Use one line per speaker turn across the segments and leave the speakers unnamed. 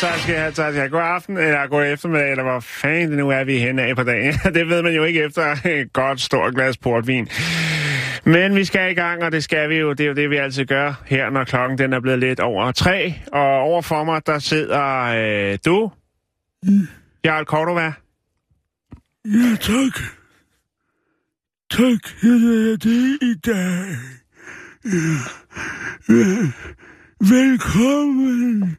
Tak skal jeg have, tak skal jeg have. God aften, eller god eftermiddag, eller hvor fanden det nu er, vi henne af på dagen. Det ved man jo ikke efter et godt stort glas portvin. Men vi skal i gang, og det skal vi jo. Det er jo det, vi altid gør her, når klokken den er blevet lidt over tre. Og over for mig, der sidder øh, du, Jarl Cordova.
Ja, tak. Tak, jeg er det i dag. Ja. Ja. Velkommen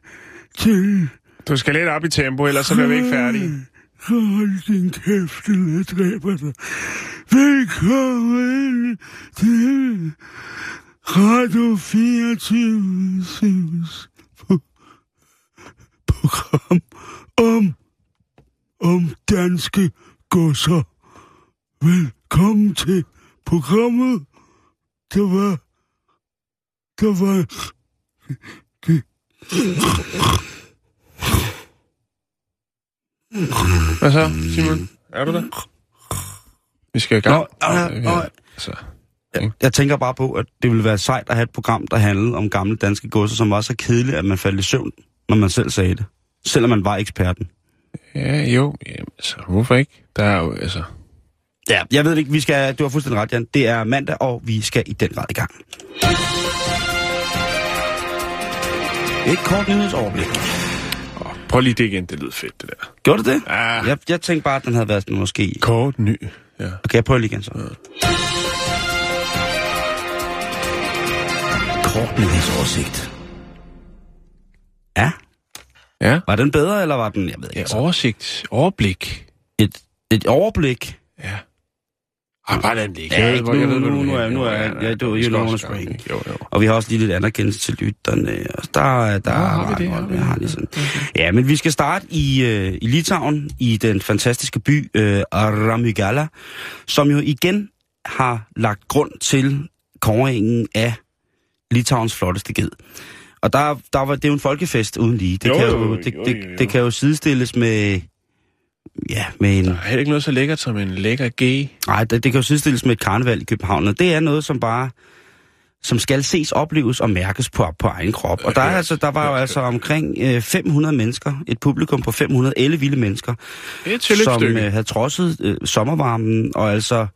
til...
Du skal lidt op i tempo, ellers så bliver vi ikke færdige.
Hold din kæft, eller jeg dræber dig. Velkommen til Radio 24 program om, om danske godser. Velkommen til programmet. Der var... Der var...
Hvad så, Simon? Er du der? Vi skal i gang.
Nå,
Øh,
nå.
Så.
Jeg, jeg tænker bare på, at det ville være sejt at have et program, der handlede om gamle danske godser, som var så kedeligt, at man faldt i søvn, når man selv sagde det. Selvom man var eksperten.
Ja, jo. Jamen, altså, hvorfor ikke? Der er jo, altså...
Ja, jeg ved det ikke. Vi skal, du har fuldstændig ret, Jan. Det er mandag, og vi skal i den grad i gang. Et kort nyhedsoverblik.
Prøv lige det igen, det lyder fedt, det der.
Gjorde det det?
Ja.
Jeg, jeg tænkte bare, at den havde været måske...
Kort ny. Ja.
Okay, jeg prøver lige igen så. Kort nyhedsoversigt. Ja,
Ja.
var den bedre, eller var den... Jeg ved ikke.
Ja, oversigt. Overblik.
et, et overblik.
Ja. Ah, bare lad den ligge.
Ja,
Jeg
ikke nu- nu- nu
mener.
er- nu er-
Jo,
ja, du- what's
gøre
right.
det. Jo, jo.
Og vi har også lige lidt anerkendelse til lytterne. Og der, der
har vi det?
Har
Har vi
har
det?
lige sådan. Ja, men vi skal starte i, øh, i Litauen, i den fantastiske by øh, Ramygala, som jo igen har lagt grund til kåringen af Litauens flotteste ged. Og der, der var, det er jo en folkefest uden lige. Det,
Jo,
kan,
jo,
jo,
jo,
det,
jo,
det,
jo.
det kan jo sidestilles med... Ja, med en...
Der er heller ikke noget så lækkert som en lækker gay.
Nej, det, det kan jo sidestilles med et karneval i København, og det er noget, som bare som skal ses, opleves og mærkes på, på egen krop. Og der, er altså, der var jo altså omkring øh, 500 mennesker, et publikum på 500 vilde mennesker,
er et
som øh, havde trodset øh, sommervarmen og altså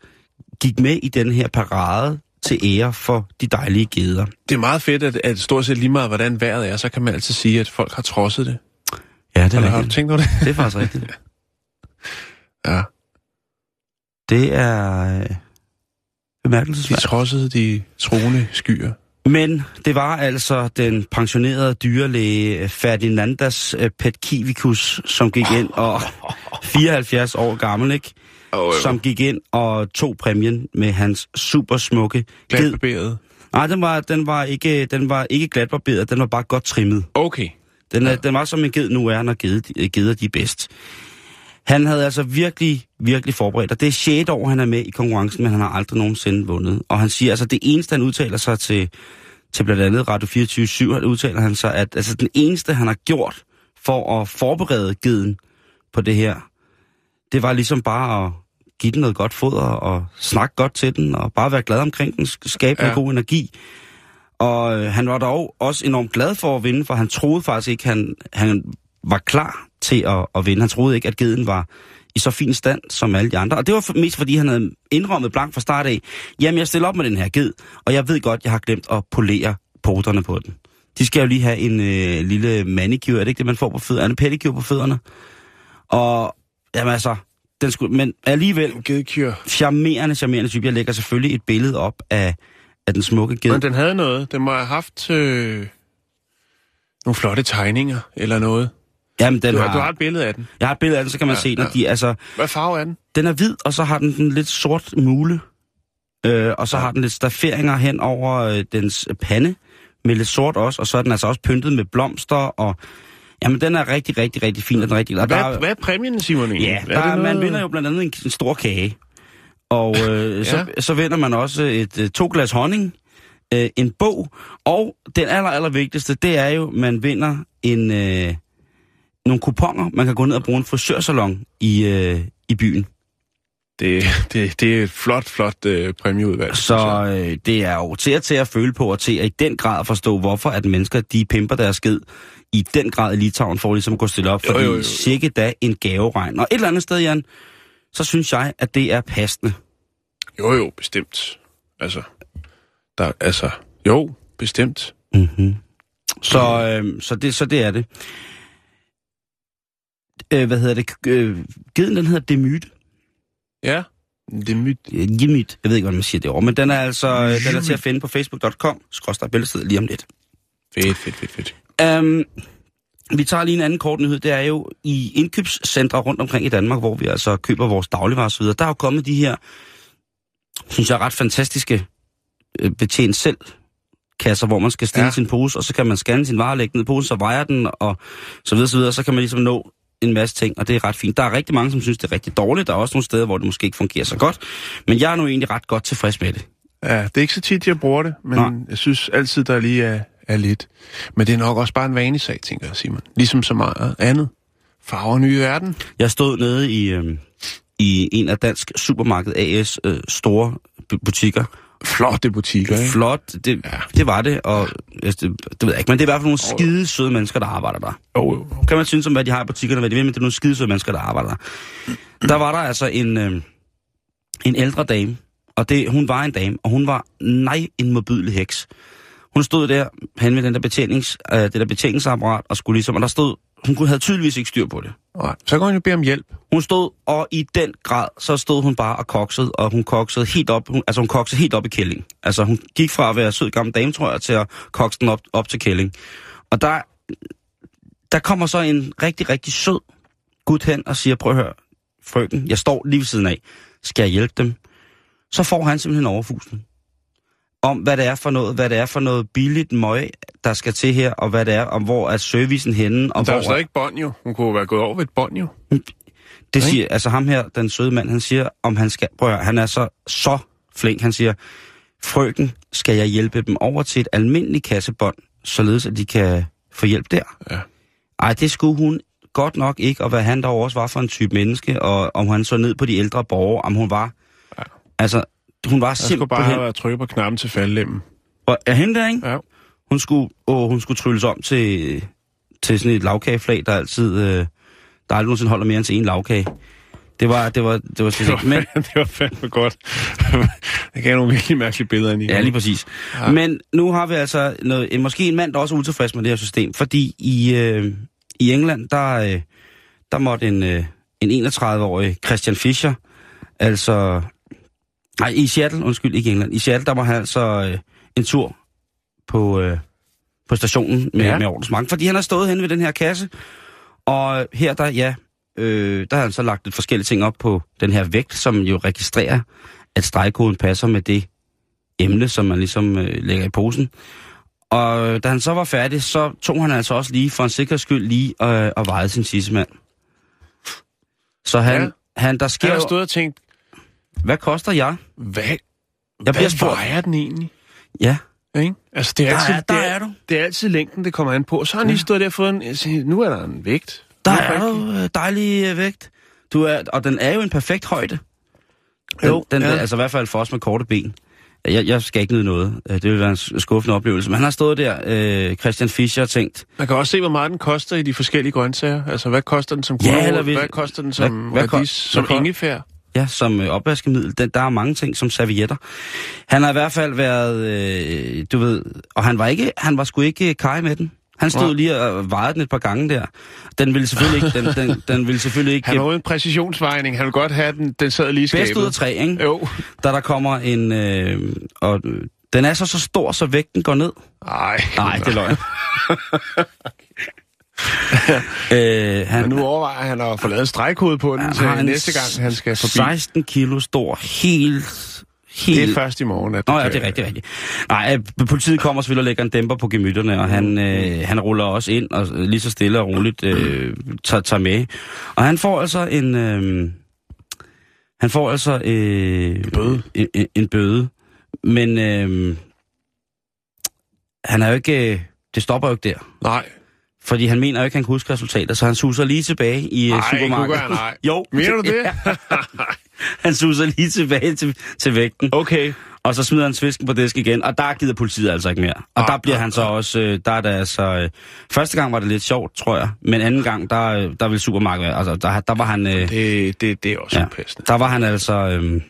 gik med i den her parade til ære for de dejlige geder.
Det er meget fedt, at, at stort set lige meget, hvordan vejret er, så kan man altid sige, at folk har trodset det.
Ja, det er,
Eller har du
rigtigt.
tænkt over det?
det er faktisk rigtigt.
Ja.
Det er øh,
De
bemærkelsesværdigt.
trodsede de troende skyer.
Men det var altså den pensionerede dyrlæge Ferdinandas øh, Petkivikus, som gik ind og 74 år gammel, ikke?
Oh,
Som gik ind og tog præmien med hans super smukke.
Glatbarberet.
Nej, den var, den var ikke, den var ikke glatbarberet, den var bare godt trimmet.
Okay.
Den, er, den var som en ged nu er, når geder, geder de er bedst. Han havde altså virkelig, virkelig forberedt, og det er 6 år, han er med i konkurrencen, men han har aldrig nogensinde vundet. Og han siger, altså det eneste, han udtaler sig til, til blandt andet Radio 24 han udtaler han sig, at altså den eneste, han har gjort for at forberede geden på det her, det var ligesom bare at give den noget godt foder og snakke godt til den, og bare være glad omkring den, skabe. Ja. en god energi. Og øh, han var dog også enormt glad for at vinde, for han troede faktisk ikke, han, han var klar til at, at vinde. Han troede ikke, at geden var i så fin stand som alle de andre. Og det var for- mest fordi, han havde indrømmet blank fra start af, jamen jeg stiller op med den her ged, og jeg ved godt, jeg har glemt at polere poterne på den. De skal jo lige have en øh, lille manicure, er det ikke det, man får på fødderne? En pedicure på fødderne. Og jamen altså, den skulle, men alligevel
Gedekyr.
charmerende, charmerende type. Jeg lægger selvfølgelig et billede op af, af den smukke ged.
Men den havde noget. Den må have haft øh, nogle flotte tegninger eller noget.
Jamen, den
Du,
har,
har, du har et billede af den.
Jeg har et billede af den, så kan man
Ja,
se, når
ja.
de, altså,
Hvad farve er den?
den er hvid, og så har den den lidt sort mule, øh, og så har den lidt stafferinger hen over øh, dens pande, med lidt sort også, og så er den altså også pyntet med blomster, og jamen den er rigtig, rigtig, rigtig fin, og den er rigtig... Og der,
Hvad, hvad er præmien, Simon?
Ja,
Er
der, er,
noget-
man vinder jo blandt andet en, en stor kage. Og øh, så, så vinder man også et øh, to glas honning, øh, en bog, og den aller, aller vigtigste, det er jo, man vinder en, øh, nogle kuponer. Man kan gå ned og bruge en frisørsalon i, øh, i byen.
Det, det, det er et flot, flot øh, præmieudvalg.
Så øh, det er jo til at, til at føle på, og til at i den grad forstå, hvorfor at mennesker, de pimper deres skid i den grad i Litauen, for ligesom at gå stille op.
Jo,
Fordi
jo, jo.
sikke da en gaveregn. Og et eller andet sted, Jan, så synes jeg, at det er passende.
Jo, jo, bestemt. Altså, der, altså, jo, bestemt.
Mm-hmm. Så, øh, så, det, så det er det. Øh, hvad hedder det? Øh, geden, den hedder Demyt.
Ja, det er mit.
Gemyt. Jeg ved ikke, hvordan man siger det over, men den er altså øh, den er til at finde på facebook.com. Skråstrej bæltested lige om lidt.
Fedt, fedt, fedt, fedt.
Um, vi tager lige en anden kort nyhed. Det er jo i indkøbscentre rundt omkring i Danmark, hvor vi altså køber vores dagligvarer osv. Der er jo kommet de her, synes jeg, ret fantastiske øh, betjent selv kasser, hvor man skal stille
Ja.
sin pose, og så kan man scanne sin vare, lægge ned i posen, så vejer den, og så videre, så videre. Så kan man ligesom nå en masse ting, og det er ret fint. Der er rigtig mange, som synes, det er rigtig dårligt. Der er også nogle steder, hvor det måske ikke fungerer så godt. Men jeg er nu egentlig ret godt tilfreds med det.
Ja, det er ikke så tit, jeg bruger det, men
Nej.
jeg synes altid, der lige er, er lidt. Men det er nok også bare en vanlig sag, tænker jeg, Simon. Ligesom så meget andet. Farver nye verden.
Jeg stod nede i, øh, i en af Dansk Supermarked AS øh, store bu- butikker.
Flotte butikker, ikke?
Flot, det, ja. det var det, og det, det ved jeg ikke, men det er i hvert fald nogle skide søde mennesker, der arbejder der.
Jo, jo.
Kan man synes om, hvad de har i butikkerne, hvad de vil, men det er nogle skide søde mennesker, der arbejder der. Der var der altså en, øh, en ældre dame, og det, hun var en dame, og hun var, nej, en modbydelig heks. Hun stod der hen ved den der betjenings, øh, det der betjeningsapparat, og skulle ligesom, og der stod, hun kunne- havde tydeligvis ikke styr på det.
Nej, så kan hun jo bede om hjælp.
Hun stod, og i den grad, så stod hun bare og koksede, og hun koksede helt op, hun, altså hun koksede helt op i kælling. Altså hun gik fra at være sød gammel dame, tror jeg, til at kokse den op, op til kælling. Og der, der kommer så en rigtig, rigtig sød gut hen og siger, prøv at høre, frøken, jeg står lige ved siden af, skal jeg hjælpe dem? Så får han simpelthen overfusen om, hvad det er for noget, hvad det er for noget billigt møg, der skal til her, og hvad det er, om hvor er servicen henne, og
der er jo slet ikke bånd, jo. Hun kunne være gået over ved et bånd, jo.
Det siger, altså ham her, den søde mand, han siger, om han skal, prøv høre, han er så, så flink, han siger, frøken, skal jeg hjælpe dem over til et almindeligt kassebånd, således at de kan få hjælp der?
Ja.
Ej, det skulle hun godt nok ikke, og hvad han dog også var for en type menneske, og om han så ned på de ældre borgere, om hun var,
Ja.
altså, hun var
Jeg skulle bare
simpelthen,
have trykket på knappen til faldlemmen.
og er hende der, ikke?
Ja.
Hun skulle, åh, hun skulle trylles om til, til sådan et lavkageflag, der altid, øh, der aldrig nogensinde holder mere end til en lavkage. Det var, det var, det var
Det var,
Men,
det var fandme godt. det gav nogle virkelig mærkelige billeder ind i.
Ja, lige præcis.
Ja.
Men nu har vi altså noget, en, måske en mand, der også er utilfreds med det her system, fordi i, øh, i England, der, øh, der måtte en, øh, en 31-årig Christian Fischer, altså... Nej, i Seattle, undskyld, ikke England. I Seattle, der var han altså øh, en tur på, øh, på stationen med,
Ja.
med ordensmagt, fordi han har stået henne ved den her kasse, og her, der, ja, øh, der har han så lagt lidt forskellige ting op på den her vægt, som jo registrerer, at stregkoden passer med det emne, som man ligesom øh, lægger i posen. Og da han så var færdig, så tog han altså også lige for en sikkerheds skyld lige øh, og vejede sin sissemand. Så han,
Ja.
han der sker
Jeg har stået og tænkt,
hvad koster jeg?
hvad,
Jeg
hvad
bliver spurgt.
vejer den egentlig?
Ja,
Ikke? Altså, det er,
Der
altid,
er- der
det
er du.
Det er altid længden, det kommer an på. Så har han lige stået der og fået en... siger, Nu er der en vægt.
der er jo øh, dejlig øh, vægt. Du er, og den er jo en perfekt højde. Den,
Jo,
den,
ja.
ja. Altså i hvert fald for os med korte ben. Jeg, jeg skal ikke nyde noget. Øh, Det vil være en skuffende oplevelse. Men han har stået der, øh, Christian Fischer, og tænkt,
Man kan også se, hvor meget den koster i de forskellige grøntsager. Altså, hvad koster den som
Ja,
gulerod?
eller
Hvad koster den som
Hvad- hvad
radis? Som
hvad
ingefær?
Ja, som øh, opvaskemiddel. Den, der er mange ting som servietter. Han har i hvert fald været, øh, du ved, og han var ikke, han var sgu ikke kaj med den. Han stod
Nej.
lige og vejede den et par gange der. Den ville selvfølgelig ikke, den, den, den ville selvfølgelig ikke
Han var uden præcisionsvejning. Han vil godt have den, den sad lige i skabet.
bedst ud af tre, ikke?
Jo.
Da der kommer en, øh, og øh, den er så så stor, så vægten går ned.
Ej.
Nej, det er løgn. øh, han,
Men nu overvejer han at få lavet en stregkode på den, til næste gang, han skal forbi.
16 kilo stor, helt, helt...
Det er først i morgen, at
Nå ja, det er rigtigt, rigtigt. Nej, øh, politiet kommer selvfølgelig og lægger en dæmper på gemytterne, og han, øh, han ruller også ind og lige så stille og roligt øh, tager, tager med. Og han får altså en... Øh, han får altså... Øh, en
bøde.
En, en, en bøde. Men øh, han er jo ikke... Øh, det stopper jo ikke der.
Nej,
Fordi han mener jo ikke, han kan huske resultater, så han suser lige tilbage i øh,
nej,
supermarkedet.
Kuga, nej.
Jo.
Mener du det?
Han suser lige tilbage til, til vægten.
Okay.
Og så smider han svisken på disk igen, og der gider politiet altså ikke mere. Og
Ah,
der bliver
ah,
han så også, øh, der er det altså, øh, første gang var det lidt sjovt, tror jeg, men anden gang, der, øh, der ville supermarkedet, altså der, der var han, øh,
Det, det, det er også
Ja.
ja.
der var han altså, øh,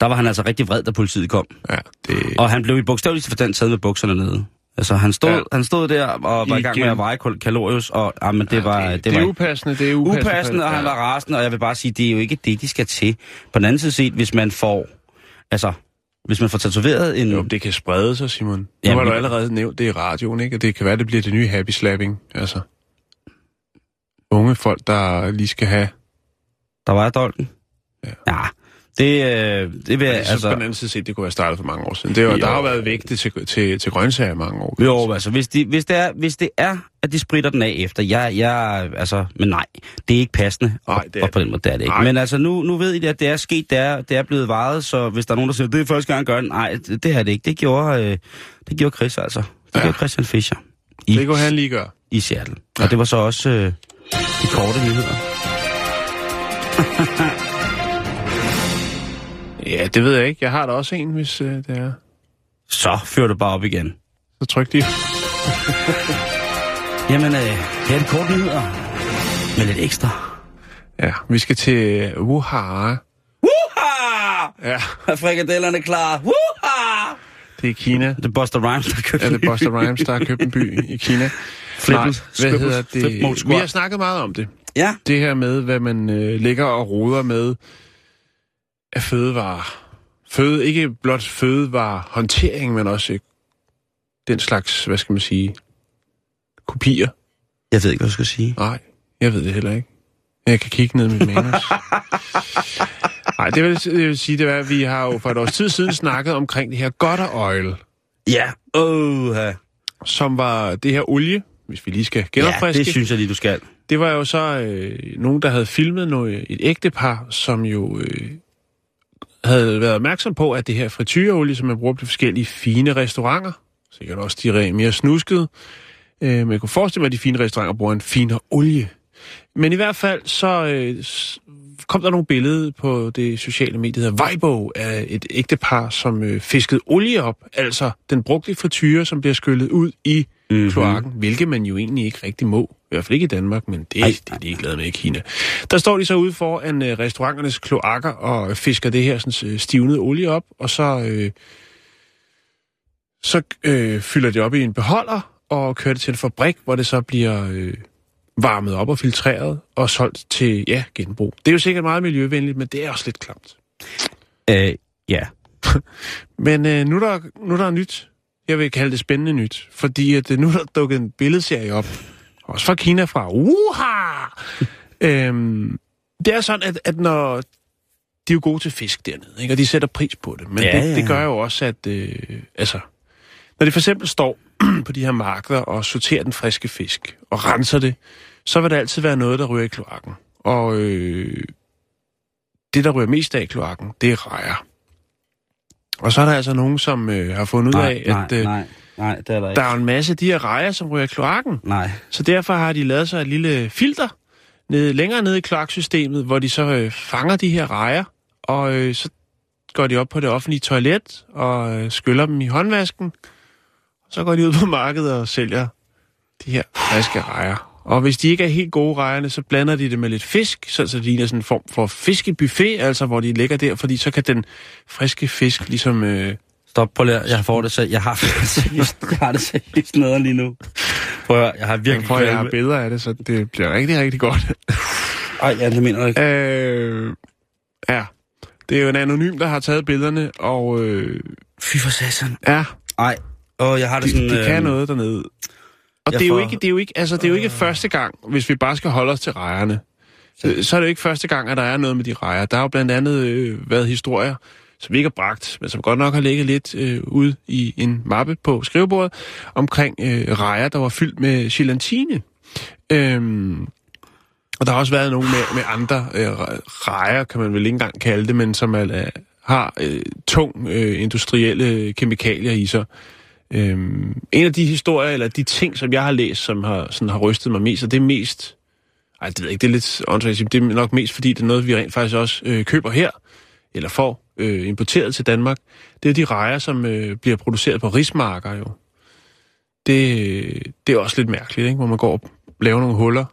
der var han altså rigtig vred, da politiet kom.
Ja, det,
Og han blev i bogstaveligste forstand taget med bukserne nede. Altså han stod, ja.
Ja.
han stod der og var i gang med at veje kal- kalorius, og ah, men det
ja,
var,
det,
det,
det
var
er upassende, det er upassende.
upassende, og han var rasende, og jeg vil bare sige, det er jo ikke det, de skal til. På den anden side set, hvis man får, altså, hvis man får tatoveret en...
Jo, det kan sprede sig, Simon. Nu
Jamen,
har du
det-
allerede nævnt det i radioen, ikke? Og det kan være, det bliver det nye happy slapping. Altså, unge folk, der lige skal have...
Der var dolken.
Ja.
ja det, øh, det vil jeg,
Altså, på den anden side set, det kunne være startet for mange år siden. Det er, jo,
Jo.
der har jo været vægte til, til, til grøntsager i mange år.
Jo, altså, hvis, de, hvis, det er, hvis det er, at de spritter den af efter, jeg, jeg, altså, men nej, det er ikke passende.
Nej, det er
og på den måde, det er det ikke.
Nej.
Men altså, nu, nu ved I, at det er sket, det er, det er blevet varet, så hvis der er nogen, der siger, det er første gang, gør det, nej, det, det er det ikke. Det gjorde, øh, det gjorde Chris, altså. Det
Ja.
gjorde Christian Fischer i,
Det kunne han lige gøre.
i Seattle. Og det var så også øh, de korte nyheder.
Ja, det ved jeg ikke. Jeg har da også en, hvis øh, det er.
Så fyrer du bare op igen.
Så tryk de.
Jamen, øh, her er de korte nyheder. Med lidt ekstra.
Ja, vi skal til Wuhan.
Wuha!
Ja,
Er frikadellerne klar? Wuha!
det er Kina.
Det er Buster Rhymes, der købte
Ja, det er Buster Rhymes, der har købt en by i Kina.
Flip-
Nej, hvad hedder det? Vi har snakket meget om det.
Ja.
Det her med, hvad man øh, ligger og roder med af fødevarer. Føde, ikke blot fødevarer håndtering, men også den slags, hvad skal man sige, kopier.
Jeg ved ikke, hvad du skal sige.
Nej, jeg ved det heller ikke. Jeg kan kigge ned i mit manus. Nej, det vil, det vil sige, det er, at vi har jo for et års tid siden snakket omkring det her gutter oil,
Ja. Åh, ja.
som var det her olie, hvis vi lige skal
ja,
genopfriske.
det synes jeg lige, du skal.
Det var jo så øh, nogen, der havde filmet noget, et ægtepar, som jo øh, havde været opmærksom på, at det her frityreolie, som man bruger på forskellige fine restauranter, sikkert også de mere snuskede, øh, men jeg kunne forestille mig, at de fine restauranter bruger en finere olie. Men i hvert fald så øh, kom der nogle billeder på det sociale medie, der Weibo, af et ægtepar, som øh, fiskede olie op, altså den brugte frityre, som bliver skyllet ud i
Mhm.
kloakken, hvilket man jo egentlig ikke rigtig må. I hvert fald ikke i Danmark, men det,
Ej.
det er de ikke glade med i Kina. Der står de så ude foran øh, restauranternes kloakker og fisker det her sådan, øh, stivnede olie op, og så, øh, så øh, fylder de op i en beholder og kører det til en fabrik, hvor det så bliver øh, varmet op og filtreret og solgt til ja, genbrug. Det er jo sikkert meget miljøvenligt, men det er også lidt klamt.
Øh, ja.
Men øh, nu, er der, nu er der nyt. Jeg vil kalde det spændende nyt. Fordi at, øh, nu er der dukket en billedserie op. Også fra Kina fra. Uha! øhm, det er sådan, at, at når... De er jo gode til fisk dernede, ikke? og de sætter pris på det. Men
Ja,
det,
ja.
det gør jo også, at... Øh, altså, når de for eksempel står på de her markeder og sorterer den friske fisk og renser det, så vil der altid være noget, der ryger i kloakken. Og øh, det, der ryger mest af i kloakken, det er rejer. Og så er der altså nogen, som øh, har fundet ud
Nej,
af,
nej,
at øh,
nej, nej, det er der ikke.
der er en masse af de her rejer, som ryger i kloakken.
Nej.
Så derfor har de lavet sig et lille filter ned, længere nede i kloaksystemet, hvor de så øh, fanger de her rejer, og øh, så går de op på det offentlige toilet og øh, skyller dem i håndvasken. Så går de ud på markedet og sælger de her friske rejer. Og hvis de ikke er helt gode rejerne, så blander de det med lidt fisk, så, så det ligner sådan en form for fiskebuffet, altså hvor de ligger der, fordi så kan den friske fisk ligesom... Øh,
Stop, prøv lige. at- Jeg får det selv. Jeg har jeg har det seriøst nederen lige nu. Prøv at jeg har virkelig...
prøv, jeg har billeder af det, så det bliver rigtig, rigtig godt.
Ej, ja, det mener jeg ikke.
Øh, ja, det er jo en anonym, der har taget billederne, og øh,
Fy for satan.
ja,
Ej, og jeg har det
de,
sådan...
de kan
øh,
noget dernede. Og det er, jo ikke, det, er jo ikke, altså, det er jo ikke første gang, hvis vi bare skal holde os til rejerne. Så, så er det jo ikke første gang, at der er noget med de rejer. Der har jo blandt andet øh, været historier, som vi ikke har bragt, men som godt nok har ligget lidt øh, ude i en mappe på skrivebordet, omkring øh, rejer, der var fyldt med gelatine. Øhm, og der har også været nogle med, med andre øh, rejer, kan man vel ikke engang kalde det, men som er, er, har øh, tung øh, industrielle kemikalier i sig. Øhm, en af de historier, eller de ting, som jeg har læst, som har, sådan, har rystet mig mest, og det er mest... Ej, det ved jeg ikke, det er lidt åndssvagt. Det er nok mest, fordi det er noget, vi rent faktisk også øh, køber her, eller får øh, importeret til Danmark. Det er de rejer, som øh, bliver produceret på rismarker jo. Det, det er også lidt mærkeligt, ikke? hvor man går og laver nogle huller,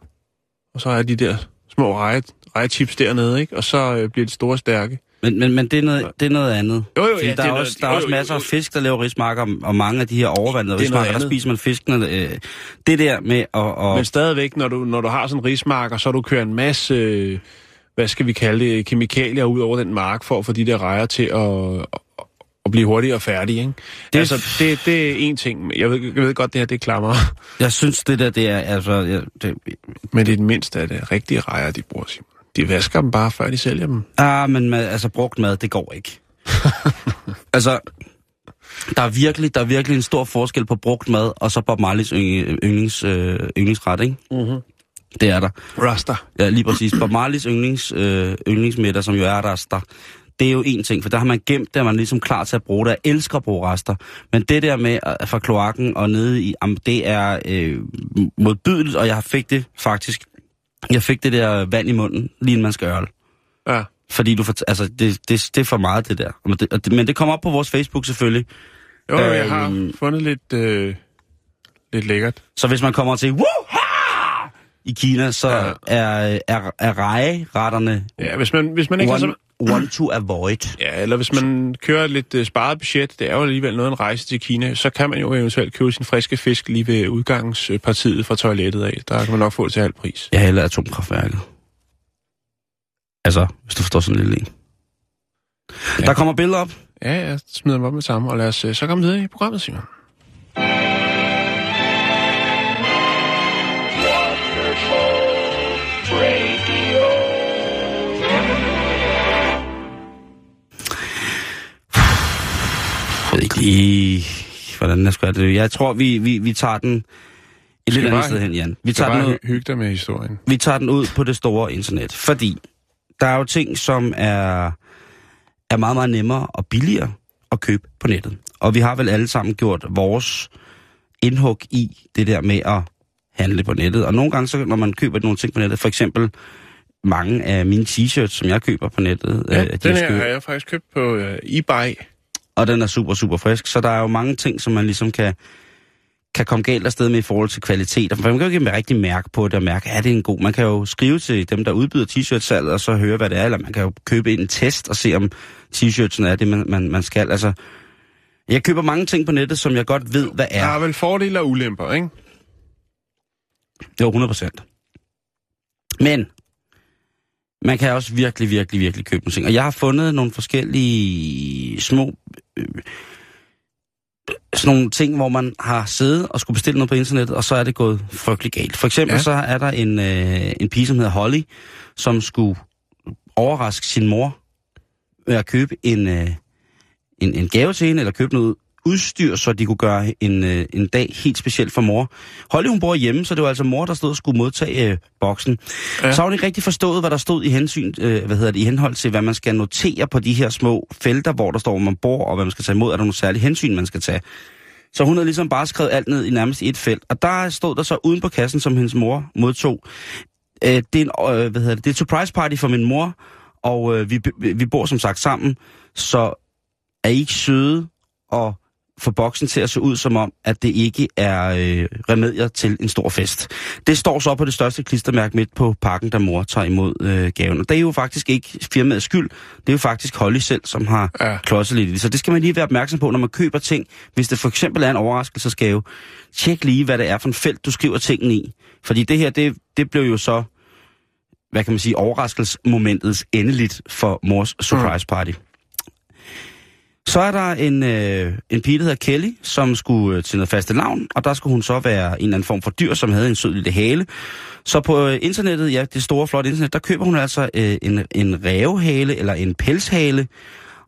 og så er de der små reje, rejechips dernede, ikke? og så øh, bliver de store og stærke.
Men, men, men det, er noget, det er noget andet.
Jo, jo,
Fordi
ja,
der er,
er
også, der er
jo,
også
jo,
masser
jo.
af fisk, der laver rismarker, og mange af de her overvandrede
er
rismarker, der spiser man fiskene. Øh, det der med at... Og,
Men stadigvæk, når du, når du har sådan en rismark, og så du kører en masse, øh, hvad skal vi kalde det, kemikalier ud over den mark, for at få de der rejer til at, at, blive hurtigere færdige, ikke?
Det-
Det... Altså, det, det er en ting. Jeg ved, jeg ved godt, det her, det klammer.
jeg synes, det der, det er... Altså, jeg, det,
Men det er det mindste af det rigtige rejer, de bruger, Simon. De vasker dem bare, før de sælger dem.
ah, men mad, altså, brugt mad, det går ikke. altså, der er, virkelig, der er virkelig en stor forskel på brugt mad, og så Bob Marleys yndlings, øh, yndlingsret, ikke?
Mm-hmm.
Det er der.
Rasta.
Ja, lige præcis. Bob Marleys yndlings, øh, yndlingsmiddag, som jo er rester, det er jo en ting, for der har man gemt det, er man ligesom klar til at bruge det. Jeg elsker at bruge rester. Men det der med at fra kloakken og nede i, am, det er øh, modbydeligt, og jeg fik det faktisk, jeg fik det der vand i munden, lige inden man skal ørle.
Ja.
Fordi du får, altså, det, det, det er for meget, det der. Men det, men det kommer op på vores Facebook selvfølgelig.
Jo, øh, jeg har
Øhm.
fundet lidt, øh, lidt lækkert.
Så hvis man kommer til i Kina, så
Ja.
er, er, er rejeretterne
Ja, hvis man, hvis man ikke har så...
one, to avoid.
Ja, eller hvis man kører lidt uh, sparet budget, det er jo alligevel noget en rejse til Kina, så kan man jo eventuelt købe sin friske fisk lige ved udgangspartiet fra toilettet af. Der kan man nok få det til halv pris.
Jeg hælder atomkraftværket. Altså, hvis du forstår sådan en lille en.
Ja.
Der kommer billeder op.
Ja, jeg smider dem op med sammen, og lad os uh, så komme videre i programmet, Simon.
Lige, hvordan jeg skal det. Jeg tror, vi, vi, vi tager den et lidt andet sted hen, Jan. Vi tager, den ud,
hy- hygge dig med historien.
vi tager den ud på det store internet, fordi der er jo ting, som er, er meget, meget nemmere og billigere at købe på nettet. Og vi har vel alle sammen gjort vores indhug i det der med at handle på nettet. Og nogle gange, så, når man køber nogle ting på nettet, for eksempel mange af mine t-shirts, som jeg køber på nettet,
Ja,
øh, de
den
er
her har jeg faktisk købt på uh, eBay.
Og den er super, super frisk. Så der er jo mange ting, som man ligesom kan, kan komme galt afsted med i forhold til kvalitet. For man kan jo ikke rigtig mærke på det og mærke, er det en god... Man kan jo skrive til dem, der udbyder t-shirt-salget, og så høre, hvad det er. Eller man kan jo købe en test og se, om t-shirtsen er det, man, man, man skal. Altså, jeg køber mange ting på nettet, som jeg godt ved, hvad
Der er
er.
vel fordele og ulemper, ikke?
Jo, 100 procent. Men man kan også virkelig, virkelig, virkelig købe nogle ting. Og jeg har fundet nogle forskellige små... Øh, sådan nogle ting, hvor man har siddet og skulle bestille noget på internettet, og så er det gået frygtelig galt. For eksempel
Ja.
så er der en, øh, en pige, som hedder Holly, som skulle overraske sin mor ved at købe en, øh, en, en gave til hende, eller købe noget udstyr, så de kunne gøre en, øh, en dag helt specielt for mor. Holly, hun bor hjemme, så det var altså mor, der stod og skulle modtage øh, boksen.
Ja.
Ja. Så har hun ikke rigtig forstået, hvad der stod i hensyn, øh, hvad hedder det, i henhold til, hvad man skal notere på de her små felter, hvor der står, hvor man bor, og hvad man skal tage imod. Er der nogle særlige hensyn, man skal tage? Så hun havde ligesom bare skrevet alt ned i nærmest et felt. Og der stod der så uden på kassen, som hendes mor modtog. Øh, det, er en, øh, hvad hedder det, det er et surprise party for min mor, og øh, vi, vi bor som sagt sammen, så er I ikke søde og få boksen til at se ud som om, at det ikke er øh, remedier til en stor fest. Det står så på det største klistermærke midt på pakken, der mor tager imod øh, gaven. Og det er jo faktisk ikke firmaets skyld. Det er jo faktisk Holly selv, som har
Ja.
klodset lidt i det. Så det skal man lige være opmærksom på, når man køber ting. Hvis det for eksempel er en overraskelsesgave, tjek lige, hvad det er for en felt, du skriver tingene i. Fordi det her, det, det blev jo så, hvad kan man sige, overraskelsesmomentets endeligt for mors surprise party. Så er der en, øh, en pige, der hedder Kelly, som skulle øh, til noget faste lavn, og der skulle hun så være en eller anden form for dyr, som havde en sød lille hale. Så på øh, internettet, ja, det store, flotte internet, der køber hun altså øh, en, en rævehale eller en pelshale,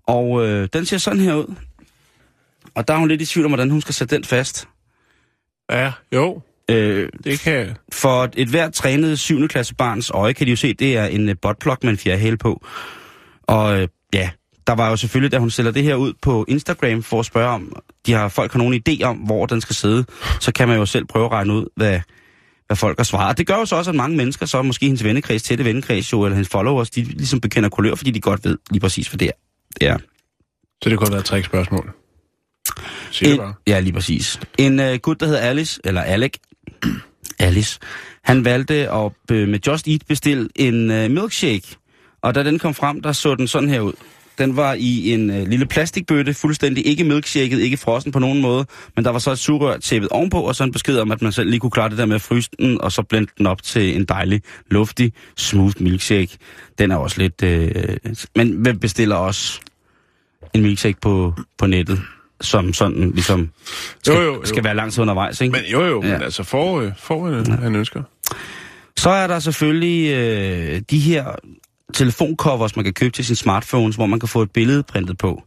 Og øh, den ser sådan her ud. Og der er hun lidt i tvivl om, hvordan hun skal sætte den fast.
Ja, jo,
Øh,
det kan...
for et hvert trænet 7. klasse barns øje, kan de jo se, det er en øh, botplug med en fjerdehæl på. Og øh, ja, der var jo selvfølgelig, da hun stiller det her ud på Instagram for at spørge om, de har folk har nogen idé om, hvor den skal sidde, så kan man jo selv prøve at regne ud, hvad, hvad folk har svaret. Det gør jo så også, at mange mennesker, så måske hendes vennekreds, tætte vennekreds jo, eller hendes followers, de ligesom bekender kulør, fordi de godt ved lige præcis, hvad det er. Det er.
Så det kunne have været et trickspørgsmål. Siger
En,
bare.
ja, lige præcis. En uh, gut, der hedder Alice, eller Alec, Alice, han valgte at øh, med Just Eat bestille en uh, milkshake. Og da den kom frem, der så den sådan her ud. Den var i en uh, lille plastikbøtte, fuldstændig ikke milkshaket, ikke frossen på nogen måde, men der var så et sugerør tæppet ovenpå, og så en besked om, at man selv lige kunne klare det der med at fryse den, og så blende den op til en dejlig, luftig, smooth milkshake. Den er også lidt... Øh, men hvem bestiller også en milkshake på, på nettet, som sådan ligesom skal,
Jo, jo, jo.
skal være lang tid undervejs, ikke?
Men jo jo, ja. Men altså får, øh, får øh, ja. han ønsker.
Så er der selvfølgelig øh, de her telefoncovers, man kan købe til sin smartphones, hvor man kan få et billede printet på.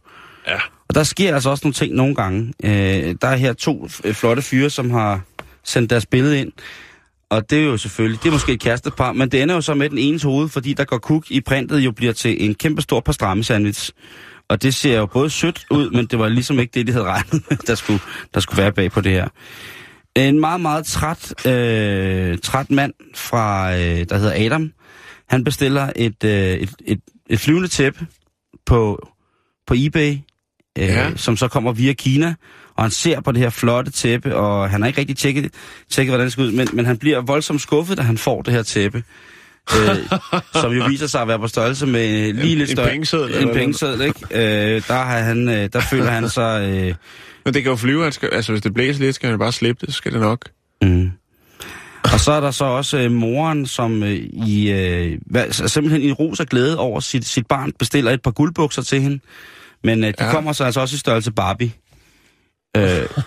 Ja.
Og der sker altså også nogle ting nogle gange. Øh, der er her to øh, flotte fyre, som har sendt deres billede ind. Og det er jo selvfølgelig, det er måske et kærestepar, men det ender jo så med den enes hoved, fordi der går kuk i printet jo bliver til en kæmpe stor pastrami sandwich. Og det ser jo både sødt ud, men det var ligesom ikke det, de havde regnet der skulle, der skulle være bag på det her. En meget, meget træt, øh, træt mand fra, øh, der hedder Adam, han bestiller et, øh, et, et, et flyvende tæppe på, på eBay, øh,
Ja.
som så kommer via Kina, og han ser på det her flotte tæppe, og han har ikke rigtig tjekket, tjekket hvordan det skal ud, men, men han bliver voldsomt skuffet, da han får det her tæppe. øh, som jo viser sig at være på størrelse med lige
En-
lidt
en
større...
pengeseddel, eller
En pengeseddel, ikke? Øh, der, har han, øh, der føler han sig... Øh,
Men det kan jo flyve, han skal, altså hvis det blæser lidt, skal han bare slippe det, så skal det nok.
Mm. Og så er der så også øh, moren, som øh, i, øh, altså, simpelthen i ros og glæde over sit, sit barn bestiller et par guldbukser til hende. Men øh, de
Ja.
ja. kommer så altså også i størrelse Barbie. Øh,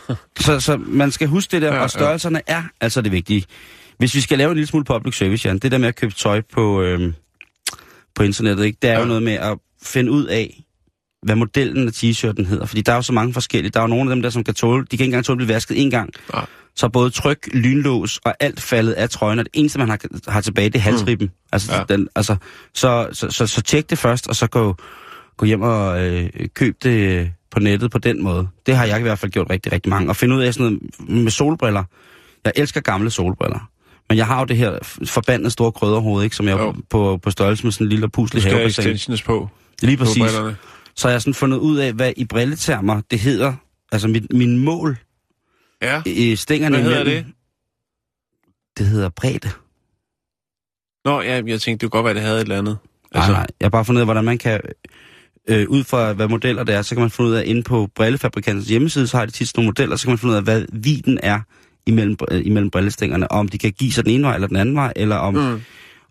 så, så man skal huske det der,
Ja,
ja,
ja.
og størrelserne er altså det vigtige. Hvis vi skal lave en lille smule public service, Jan, det der med at købe tøj på, øh, på internettet, ikke? det er ja.
Ja.
jo noget med at finde ud af, hvad modellen af t-shirten hedder. Fordi der er jo så mange forskellige. Der er jo nogle af dem der, som kan tåle, de kan ikke engang tåle at blive vasket en gang.
Nej.
Så både tryk, lynlås og alt faldet af trøjen, og det eneste, man har, har tilbage, det er halsriben. Mm. Altså,
Ja.
den, altså, så, så, så, så tjek det først, og så gå, gå hjem og øh, køb det øh, på nettet på den måde. Det har jeg i hvert fald gjort rigtig, rigtig mange. Og finde ud af sådan noget med solbriller. Jeg elsker gamle solbriller. Men jeg har jo det her forbandede store krydderhoved, ikke, som jeg
Jo.
på, på størrelse med sådan en lille
Du
puslig
skal have extensions på,
Lige
på
præcis.
brillerne.
Så har jeg sådan fundet ud af, hvad i brilletermer det hedder. Altså mit, min mål
Ja,
i stængerne
hvad hedder
imellem.
det?
Det hedder bredde.
Nå, ja, jeg tænkte, det kunne godt være, det havde et eller andet.
Altså, nej, nej. Jeg har bare fundet ud af, hvordan man kan, øh, ud fra hvad modeller det er, så kan man finde ud af, inde på brillefabrikantens hjemmeside, så har de tit nogle modeller, så kan man finde ud af, hvad viden er imellem, øh, imellem brillestængerne, og om de kan give sig den ene vej eller den anden vej, eller om...
Mm.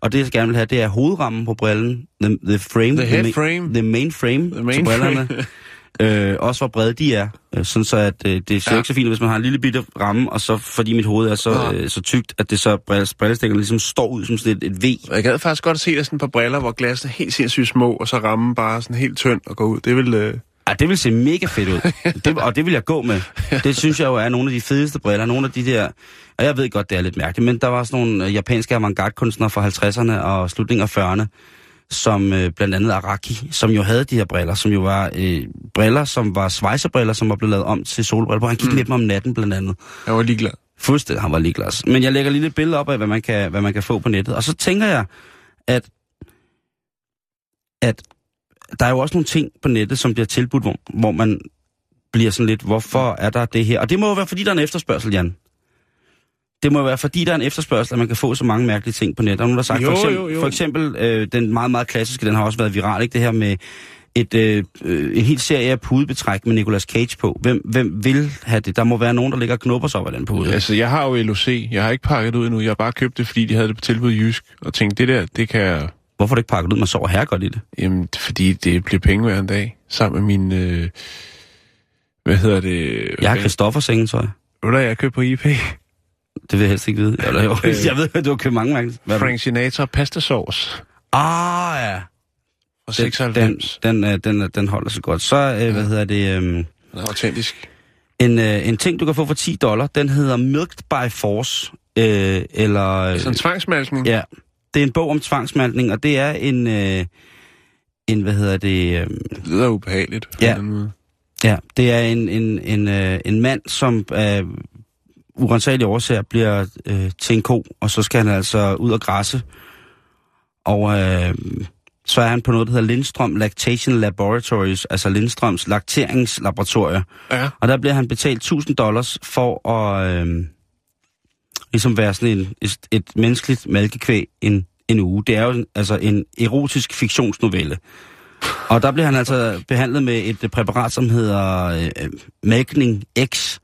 Og det, jeg gerne vil have, det er hovedrammen på brillen, the, the frame,
The head
ma-
frame.
the main frame
The main
til brillerne.
frame.
øh, også hvor brede de er, øh, sådan så at øh, det ser
Ja.
ja. ikke så fint hvis man har en lille bitte ramme, og så fordi mit hoved er så,
Nå.
øh, så tykt, at det så brille- brillestængerne ligesom står ud som sådan et, et V.
Jeg gad faktisk godt at se dig sådan et par briller, hvor glassene er helt sindssygt små, og så rammen bare sådan helt tynd og gå ud. Det vil... Øh...
Ja, det vil se mega fedt ud. Det, og det vil jeg gå med. Det synes jeg jo er nogle af de fedeste briller. Nogle af de der... Og jeg ved godt, det er lidt mærkeligt, men der var sådan nogle øh, japanske avantgarde-kunstnere fra 50'erne og slutningen af 40'erne, som øh, blandt andet Araki, som jo havde de her briller, som jo var øh, briller, som var svejsebriller, som var blevet lavet om til solbriller, hvor han gik mm. med dem om natten blandt andet.
Jeg var ligeglad.
Fuldstændig, han var ligeglad. Men jeg lægger lige lidt billeder op af, hvad man kan, hvad man kan få på nettet. Og så tænker jeg, at, at der er jo også nogle ting på nettet, som bliver tilbudt, hvor, hvor man bliver sådan lidt, hvorfor er der det her? Og det må jo være, fordi der er en efterspørgsel, Jan. Det må være, fordi der er en efterspørgsel, at man kan få så mange mærkelige ting på nettet. Er nogen, har sagt,
Jo,
for eksempel,
jo, jo.
For eksempel øh, den meget, meget klassiske, den har også været viral, ikke? det her med et, øh, øh, en hel serie af pudebetræk med Nicolas Cage på. Hvem, hvem vil have det? Der må være nogen, der ligger og knupper sig over den pude.
Altså, jeg har jo LOC. Jeg har ikke pakket ud endnu. Jeg har bare købt det, fordi de havde det på tilbud i Jysk. Og tænkte, det der, det kan jeg...
Hvorfor det ikke pakket ud? Man sover her godt i det.
Jamen, fordi det bliver penge hver en dag. Sammen med min... Øh... Hvad hedder det?
Jeg har Christoffer sengetøj.
Ved du, jeg har købt på IP.
Det vil jeg helst ikke vide. Eller, jo, jeg ved, at du har købt mange mærker. Hvad-
Frank Sinatra pasta sauce.
Ah, ja.
Og
den,
96.
den, øh, den, øh, den holder sig godt. Så, øh, hvad hedder det... Øh,
Den er autentisk.
en, øh, en ting, du kan få for 10 dollar, den hedder Milked by Force. Øh, eller... Øh,
Sådan en tvangsmalkning.
ja, det er en bog om tvangsmaltning, og det er en... Øh, en, hvad hedder det... Øh,
Det lyder ubehageligt.
Ja. Ja, det er en, en, en, øh, en mand, som af urensagelige årsager bliver øh, til en ko, og så skal han altså ud og græsse. Og øh, så er han på noget, der hedder Lindstrøm Lactation Laboratories, altså Lindstrøms lakteringslaboratorier.
Ja.
Og der bliver han betalt 1000 dollars for at øh, ligesom være sådan en, et, et menneskeligt malkekvæg en, en uge. Det er jo altså en erotisk fiktionsnovelle. Og der bliver han altså behandlet med et præparat, som hedder øh, Malkning X.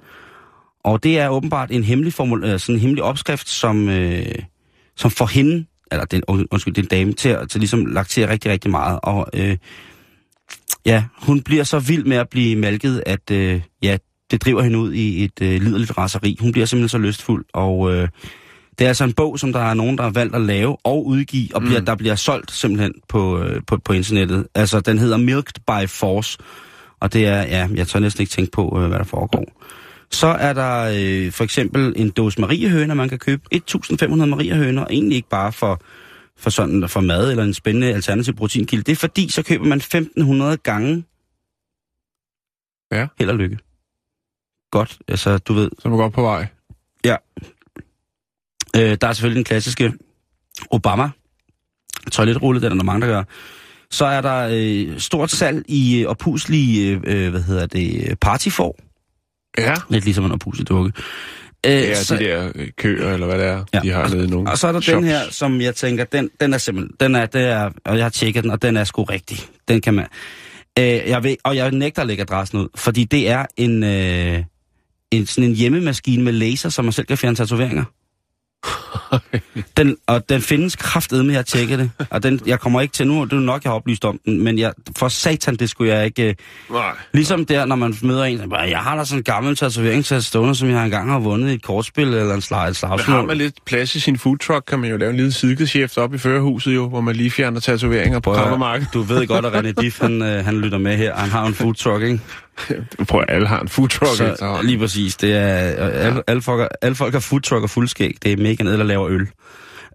Og det er åbenbart en hemmelig, formul, øh, sådan en hemmelig opskrift, som, øh, som får hende, eller den, und- undskyld, den dame, til, at- til ligesom laktere rigtig, rigtig meget. Og øh, ja, hun bliver så vild med at blive malket, at øh, ja, det driver hende ud i et øh, liderligt raseri. Hun bliver simpelthen så lystfuld, og øh, det er altså en bog, som der er nogen, der har valgt at lave og udgive, og bliver, mm. der bliver solgt simpelthen på, øh, på, på internettet. Altså, den hedder Milked by Force, og det er, ja, jeg tør næsten ikke tænke på, øh, hvad der foregår. Så er der øh, for eksempel en dåse mariehøner, man kan købe. 1.500 mariehøner, egentlig ikke bare for, for sådan for mad eller en spændende alternativ proteinkilde. Det er fordi, så køber man 1.500 gange
Ja.
held og lykke. Godt, altså du ved,
Så er man godt på vej.
Øh, der er selvfølgelig den klassiske Obama toiletrulle, den er der mange, der gør. Så er der øh, stort salg i øh, opuslige, øh, hvad hedder det, partyfor.
Ja.
Lidt ligesom en opuslig dukke. Øh,
er
så,
de der øh, køer, eller hvad det er,
Ja.
de har nede i nogle
og så er der
shops.
den her, som jeg tænker, den, den er simpelthen, den er, det er, og jeg har tjekket den, og den er sgu rigtig. Den kan man, øh, jeg ved, og jeg nægter at lægge adressen ud, fordi det er en, øh, en, sådan en hjemmemaskine med laser, som man selv kan fjerne tatoveringer. Den, og den findes kraftedeme, jeg har tjekket det. Og den, jeg kommer ikke til nu, det er nok, jeg har oplyst om den, men jeg, for satan, det skulle jeg ikke... øh,
Nej.
Ligesom der, når man møder en, bare, jeg har da sådan en gammel tatovering til at stående, som jeg engang har vundet i et kortspil eller en slag, et
Men
slagsmål.
har man lidt plads i sin food truck, kan man jo lave en lille sidegeschæft op i førerhuset jo, hvor man lige fjerner tatoveringer på
Prøv at-
kammermarkedet.
Du ved godt, at René Diff, han, øh, han lytter med her. Han har en food truck, ikke?
Prøv at alle har en food truck
Så, lige præcis. Det er, øh, alle, alle, folk, er- alle folk har food truck og fuldskæg. Det er mega ned, der laver øl.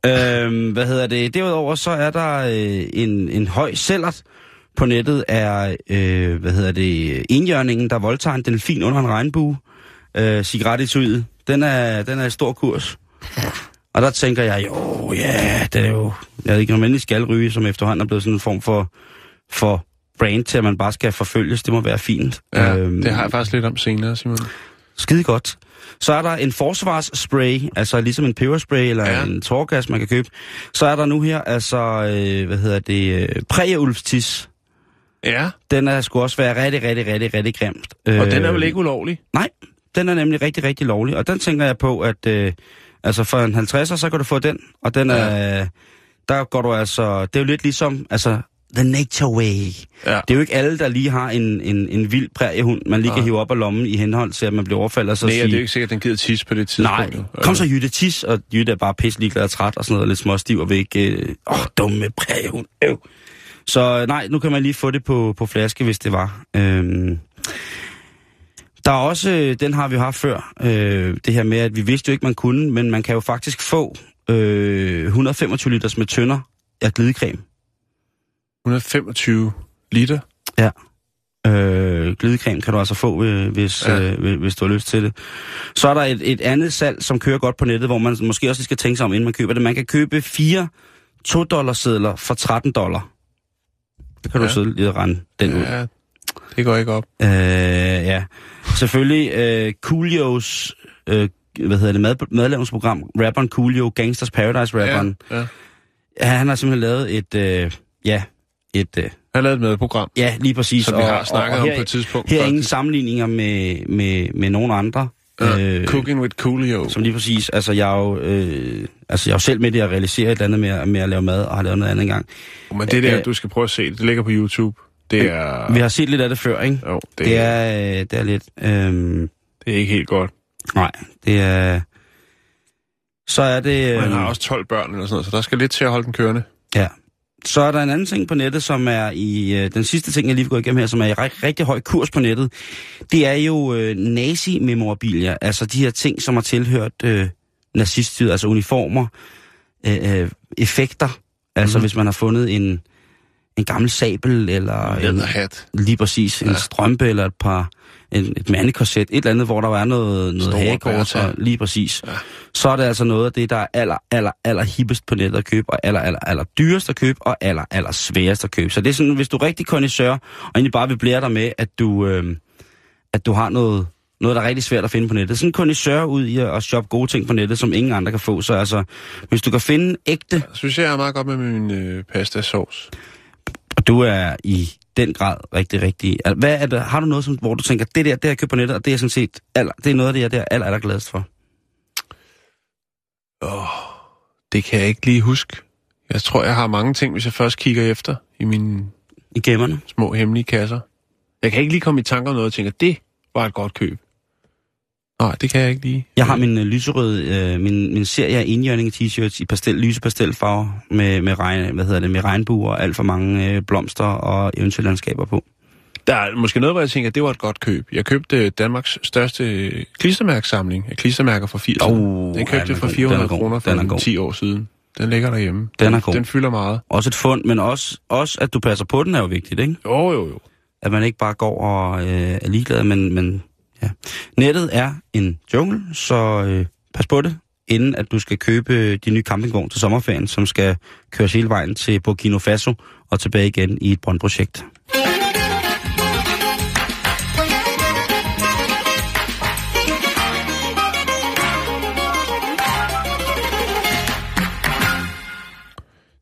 Øhm, hvad hedder det? Derudover så er der øh, en, en høj cellert på nettet er, øh, hvad hedder det, enhjørningen, der voldtager en delfin under en regnbue. Øh, cigarettetuiet. Den er, den er i stor kurs. Og der tænker jeg, jo, ja, det er jo... Jeg ved ikke, om endelig skal ryge, som efterhånden er blevet sådan en form for, for brand til, at man bare skal forfølges. Det må være fint.
Ja,
Øhm,
det har jeg faktisk lidt om senere, Simon.
Skide godt. Så er der en forsvarsspray, altså ligesom en peberspray eller
Ja.
ja. en tårgas, man kan købe. Så er der nu her, altså, øh, hvad hedder det, øh.
Ja,
Den er sgu også være rigtig, rigtig, rigtig, rigtig grimt.
og
Øh,
den er vel ikke ulovlig?
Nej, den er nemlig rigtig, rigtig lovlig. Og den tænker jeg på, at øh, altså for en 50'er, så kan du få den. Og den er, der går du altså, det er jo lidt ligesom, altså, the nature way.
Ja.
Det er jo ikke alle, der lige har en, en, en vild præriehund, man lige kan
Nej.
hive op af lommen i henhold til, at man bliver overfaldet. Og så
Nej,
sige,
det er jo ikke sikkert, at den gider tis på det
Nej,
tidspunkt. jo.
kom så Jytte tis, og Jytte er bare pisse ligeglad og træt og sådan noget, lidt småstiv og vil ikke... Øh, åh, dumme prægehund. Øv. Så nej, nu kan man lige få det på, på flaske, hvis det var. Øhm, der er også, øh, den har vi haft før, øh, det her med, at vi vidste jo ikke, man kunne, men man kan jo faktisk få øh, 125 liters med tønder af glidecreme.
125 liter.
Øh, glidecreme kan du altså få, øh, hvis,
Ja.
ja. øh, hvis- du har lyst til det. Så er der et, et andet salg, som kører godt på nettet, hvor man måske også lige skal tænke sig om, inden man køber det. Man kan købe fire 2 sedler for 13 dollar. Så kan ja.
Ja.
du sidde lige og rende den ud.
Ja, det går ikke op.
Øh, ja. Selvfølgelig øh, Coolios, øh, hvad hedder det, mad, madlavningsprogram, rapperen Coolio, Gangsters Paradise rapperen.
Ja, ja.
Ja. Han har simpelthen lavet et, øh, ja, et, øh,
Jeg har lavet et medprogram,
ja, lige præcis.
som vi har snakket om
her,
på et tidspunkt.
her er ingen sammenligninger med, med, med nogen andre.
Ja, Cooking with Coolio.
Som lige præcis, altså jeg er jo, øh, altså jeg er jo selv med i at realisere et eller andet med, med at lave mad, og har lavet noget andet engang.
Men det der,
Øh,
du skal prøve at se det, det ligger på YouTube. Det er...
Vi har set lidt af det før, ikke?
Jo, det,
Det er, øh, det er lidt, øh,
det er ikke helt godt.
nej, det er, så er det,
Man
øh,
har også 12 børn eller sådan noget, så der skal lidt til at holde den kørende.
ja, Så er der en anden ting på nettet, som er i øh, den sidste ting, jeg lige vil gå igennem her, som er i rigtig, rigtig høj kurs på nettet. Det er jo øh, nazi-memorabilia, altså de her ting, som har tilhørt øh, naziststyret, altså uniformer, øh, øh, effekter. Altså
Mhm.
hvis man har fundet en, en gammel sabel, eller en,
Læderhat.
lige præcis en
Ja.
strømpe, eller et par en, et mandekorset, et eller andet, hvor der er noget, noget hagekors, lige præcis.
Ja.
Så er det altså noget af det, der er aller, aller, aller hippest på nettet at købe, og aller, aller, aller dyrest at købe, og aller, aller sværest at købe. Så det er sådan, hvis du er rigtig kondisør, og egentlig bare vil blære dig med, at du, øh, at du har noget, noget, der er rigtig svært at finde på nettet. Sådan en kondisør ud i at shoppe gode ting på nettet, som ingen andre kan få. Så altså, hvis du kan finde ægte,
Jeg synes, jeg er meget godt med min øh, pasta sauce.
og du er i den grad rigtig, rigtig... al- Hvad er det, har du noget, som, hvor du tænker, det der, det har jeg købt på nettet, og det er sådan set, aller, det er noget af det, jeg der er aller, aller gladest for?
Åh, det kan jeg ikke lige huske. Jeg tror, jeg har mange ting, hvis jeg først kigger efter i mine
I gemmerne?
små hemmelige kasser. Jeg kan ikke lige komme i tanke om noget og tænke, at det var et godt køb. Nej, det kan jeg ikke lige.
Jeg har min øh, lyserøde, øh, min, min serie af indjørning t-shirts i pastel, lyse pastelfarver med, med, regn, hvad hedder det, med regnbuer og alt for mange øh, blomster og eventyrlandskaber på.
Der er måske noget, hvor jeg tænker, at det var et godt køb. Jeg købte Danmarks største klistermærksamling af klistermærker fra 80'erne.
Oh,
den købte
ja,
jeg
den
for
er god.
400
Den er god.
kroner
Den er
for
god.
10 år siden. Den ligger derhjemme.
Den er god.
Den fylder meget.
Også et fund, men også, også at du passer på den er jo vigtigt, ikke?
Jo, jo, jo.
At man ikke bare går og øh, er ligeglad, men, men ja. Nettet er en jungle, så øh, pas på det, inden at du skal købe øh, de nye campingvogn til sommerferien, som skal køres hele vejen til Burkina Faso og tilbage igen i et brøndprojekt.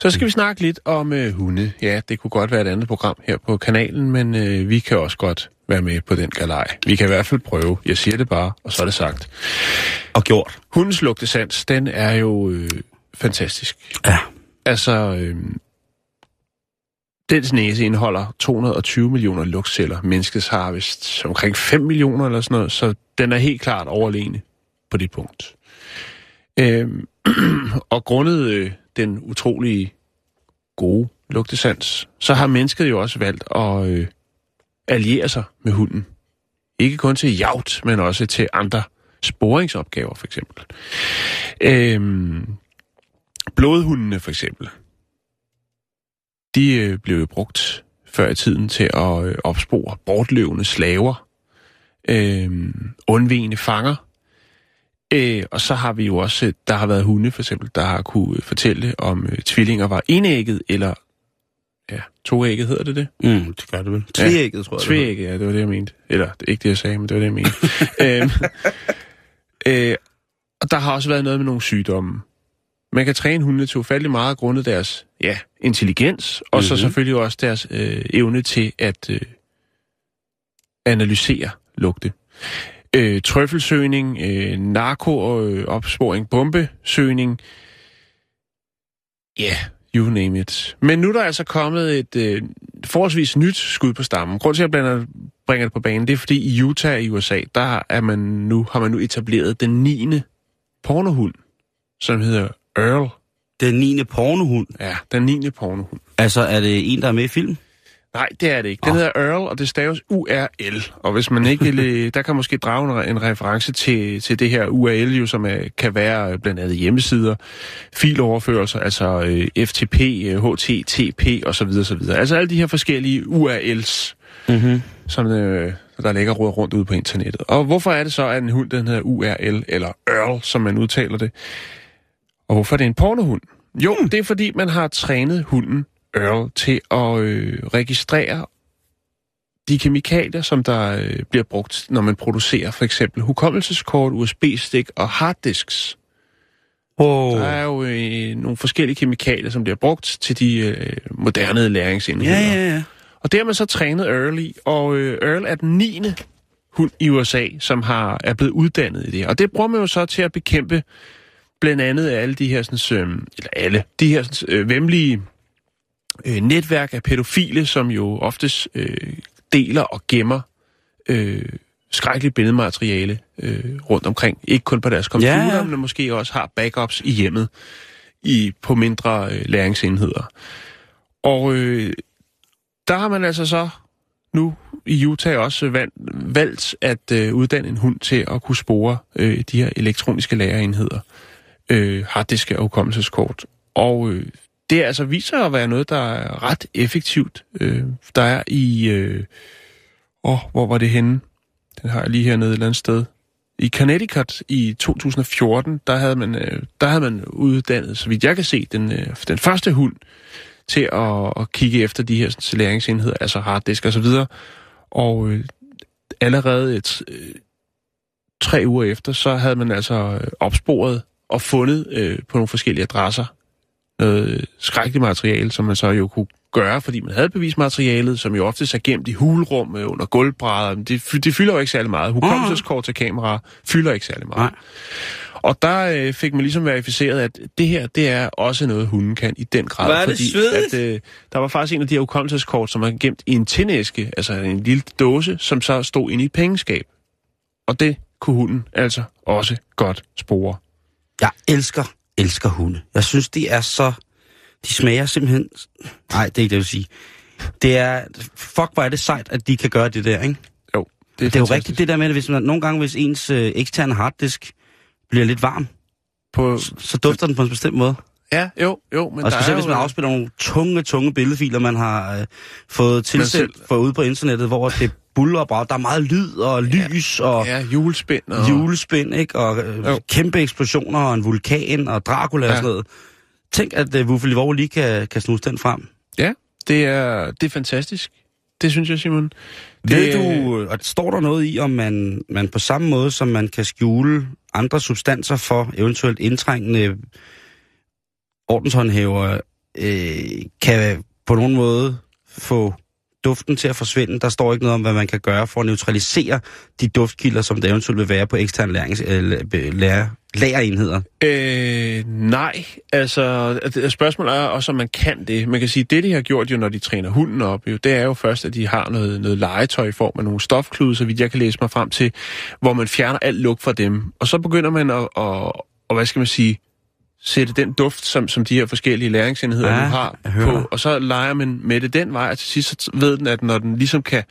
Så skal vi snakke lidt om øh, hunde. Ja, det kunne godt være et andet program her på kanalen, men øh, vi kan også godt være med på den galej. Vi kan i hvert fald prøve. Jeg siger det bare, og så er det sagt.
Og gjort.
Hundens lugtesans, den er jo øh, fantastisk.
Ja.
Altså, øh, dens næse indeholder 220 millioner lugtceller. Menneskets har vist omkring 5 millioner eller sådan noget, så den er helt klart overlegne på det punkt. Øh, og grundet øh, den utrolige gode lugtesans, så har mennesket jo også valgt at øh, alliere sig med hunden. Ikke kun til jagt, men også til andre sporingsopgaver, for eksempel. Øhm, blodhundene, for eksempel, de øh, blev jo brugt før i tiden til at øh, opspore bortløvende slaver, øh, undvigende fanger, Øh, og så har vi jo også, øh, der har været hunde for eksempel, der har kunne fortælle om øh, tvillinger var enægget eller ja, toægget hedder det det?
Mm, det gør det vel. Tvægget, tror jeg.
Tvægget, ja, det var det, jeg mente. Eller, det er ikke det, jeg sagde, men det var det, jeg mente. øhm, øh, og der har også været noget med nogle sygdomme. Man kan træne hundene til ufattelig meget grundet deres ja, intelligens, og så
Mhm.
selvfølgelig også deres øh, evne til at øh, analysere lugte. Øh, trøffelsøgning, øh, narko-opsporing, bombesøgning. Ja, yeah, you name it. Men nu er der altså kommet et øh, forholdsvis nyt skud på stammen. Grunden til, at jeg blander, bringer det på banen, det er fordi i Utah i USA, der er man nu, har man nu etableret den 9. pornohund, som hedder Earl.
Den 9. pornohund.
Ja, den 9. pornohund.
Altså, er det en, der er med i film?
Nej, det er det ikke. Den
Åh.
hedder Earl, og det staves URL. Og hvis man ikke vil, der kan måske drage en, en reference til, til det her URL, jo, som er, kan være øh, blandt andet hjemmesider, filoverførelser, altså øh, FTP, øh, HTTP osv. osv. Altså alle de her forskellige URL's,
Mm-hmm.
som øh, der ligger råd rundt ude på internettet. Og hvorfor er det så, at en hund, den hedder URL, eller Earl, som man udtaler det? Og hvorfor er det en pornohund? Jo, det er fordi, man har trænet hunden Earl til at øh, registrere de kemikalier, som der øh, bliver brugt, når man producerer for eksempel hukommelseskort, USB-stik og harddisks.
Wow.
Der er jo øh, nogle forskellige kemikalier, som bliver brugt til de øh, moderne læringsenheder.
Ja, ja, ja.
Og det har man så trænet Earl i, og øh, Earl er den 9. hund i USA, som har er blevet uddannet i det. Og det bruger man jo så til at bekæmpe blandt andet alle de her, sådan, øh, eller alle, de her sådan, øh, vemmelige øh, netværk af pædofile, som jo oftest øh, deler og gemmer øh, skrækkeligt billedmateriale øh, rundt omkring. Ikke kun på deres computer,
Ja, ja.
men måske også har backups i hjemmet i, på mindre øh, læringsenheder. Og øh, der har man altså så nu i Utah også valgt, valgt at øh, uddanne en hund til at kunne spore øh, de her elektroniske lagerenheder, øh, harddiske og hukommelseskort. Og øh, det altså viser at være noget, der er ret effektivt. Øh, der er i... Øh, åh, hvor var det henne? Den har jeg lige hernede et eller andet sted. I Connecticut i 2014, der havde man, øh, der havde man uddannet, så vidt jeg kan se, den, øh, den første hund til at, at kigge efter de her sådan, læringsenheder, altså harddisk og så videre. Og øh, allerede et, øh, tre uger efter, så havde man altså øh, opsporet og fundet øh, på nogle forskellige adresser noget skrækkeligt materiale, som man så jo kunne gøre, fordi man havde bevismaterialet, som jo ofte er gemt i hulrum øh, under gulvbrædder. Det, det fylder jo ikke særlig meget. Hukommelseskort til kamera fylder ikke særlig meget.
Nej.
Og der øh, fik man ligesom verificeret, at det her, det er også noget, hunden kan i den grad.
Hvor er det
fordi
svedigt.
at, øh, der var faktisk en af de her hukommelseskort, som er gemt i en tindæske, altså en lille dåse, som så stod inde i et pengeskab. Og det kunne hunden altså også godt spore.
Jeg elsker, elsker hunde. Jeg synes, de er så... De smager simpelthen... Nej, det er ikke det, jeg vil sige. Det er... Fuck, hvor er det sejt, at de kan gøre det der, ikke?
Jo, det er,
Det er jo rigtigt det der med, at hvis man, nogle gange, hvis ens øh, eksterne harddisk bliver lidt varm,
På,
så dufter den på en bestemt måde.
Ja, jo, jo, men
Og
der er
specielt hvis man afspiller nogle tunge, tunge billedfiler, man har øh, fået tilsendt
selv-
ude på internettet, hvor det buller og brager. Der er meget lyd og lys og
Ja, julespind og...
julespind, ikke? Og øh,
Jo.
kæmpe eksplosioner og en vulkan og Dracula ja. og
Ja.
sådan noget. Tænk, at uh, Wuffel Livor lige kan, kan snuse den frem.
Ja, det er, det er fantastisk. Det synes jeg, Simon.
Det, Ved du, og står der noget i, om man, man på samme måde, som man kan skjule andre substanser for eventuelt indtrængende ordenshåndhæver, øh, kan på nogen måde få duften til at forsvinde. Der står ikke noget om, hvad man kan gøre for at neutralisere de duftkilder, som der eventuelt vil være på eksterne lærings, øh, lærer, lærerenheder.
Øh, nej, altså spørgsmålet er også, om man kan det. Man kan sige, det de har gjort jo, når de træner hunden op, jo, det er jo først, at de har noget, noget legetøj i form af nogle stofklude, så vidt jeg kan læse mig frem til, hvor man fjerner alt lugt fra dem. Og så begynder man at, at, og hvad skal man sige, sætte den duft, som, som de her forskellige læringsenheder
Ja,
nu har på, og så leger man med det den vej, og til sidst så ved den, at når den ligesom kan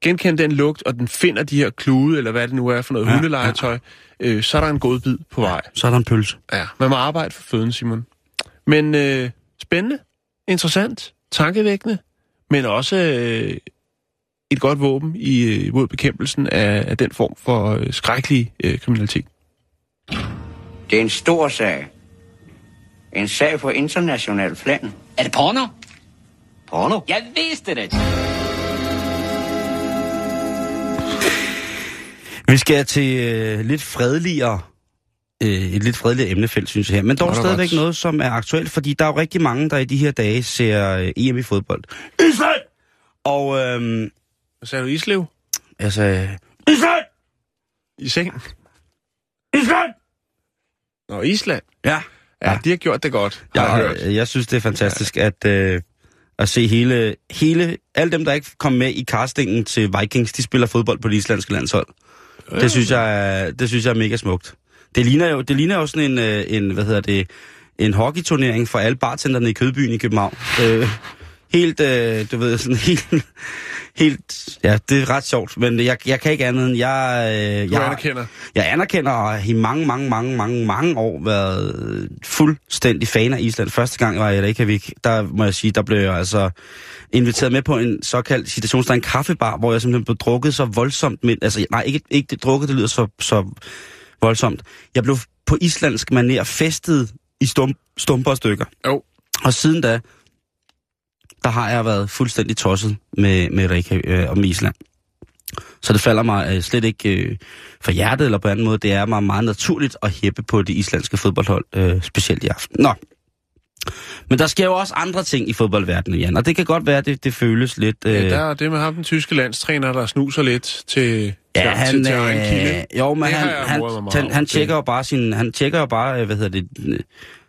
genkende den lugt, og den finder de her klude, eller hvad det nu er for noget
Ja,
ja, hundelegetøj, øh, så er der en god bid på vej.
Så er der en pølse.
Ja, man må arbejde for føden, Simon. Men øh, spændende, interessant, tankevækkende, men også øh, et godt våben i, øh, mod bekæmpelsen af, af den form for øh, skrækkelig øh, kriminalitet.
Det er en stor sag. En sag på international plan.
Er det porno?
Porno?
Jeg vidste det.
Vi skal til øh, lidt fredeligere, øh, et lidt fredeligere emnefelt, synes jeg her. Men dog stadigvæk
godt.
noget, som er aktuelt, fordi der er jo rigtig mange, der i de her dage ser øh, EM i fodbold. Island! Og øhm,
Hvad sagde du, Islev?
jeg sagde, Island!
I seng?
Island!
Nå, Island.
Ja.
Ja, de har gjort det godt, har jeg,
Jeg,
hørt.
jeg, synes, det er fantastisk at, øh, at se hele, hele... Alle dem, der ikke kom med i castingen til Vikings, de spiller fodbold på det islandske landshold. Det synes jeg, det synes jeg er mega smukt. Det ligner jo, det ligner jo sådan en, øh, en hvad hedder det, en hockeyturnering for alle bartenderne i Kødbyen i København. Øh, helt, øh, du ved, sådan helt, helt, ja, det er ret sjovt, men jeg, jeg kan ikke andet end, jeg, øh,
Du
jeg,
anerkender.
jeg anerkender og har i mange, mange, mange, mange, mange år været fuldstændig fan af Island. Første gang var jeg i Reykjavik, der må jeg sige, der blev jeg altså inviteret med på en såkaldt citationstegn kaffebar, hvor jeg simpelthen blev drukket så voldsomt. Med, altså, nej, ikke, ikke det drukket, det lyder så, så voldsomt. Jeg blev på islandsk maner festet i stum, stumper og stykker.
Jo.
Og siden da, der har jeg været fuldstændig tosset med, med Reykjavik øh, med Island. Så det falder mig øh, slet ikke øh, for hjertet eller på anden måde. Det er mig meget naturligt at hæppe på det islandske fodboldhold, øh, specielt i aften. Nå. Men der sker jo også andre ting i fodboldverdenen, Jan, og det kan godt være, at det, det føles lidt... Øh,
Ja, der er det med ham, den tyske landstræner, der snuser lidt til,
Ja,
til,
han,
til, til
øh, jo, men
Det
han, han, han, han tjekker jo bare sin, han tjekker jo bare, øh, hvad hedder det,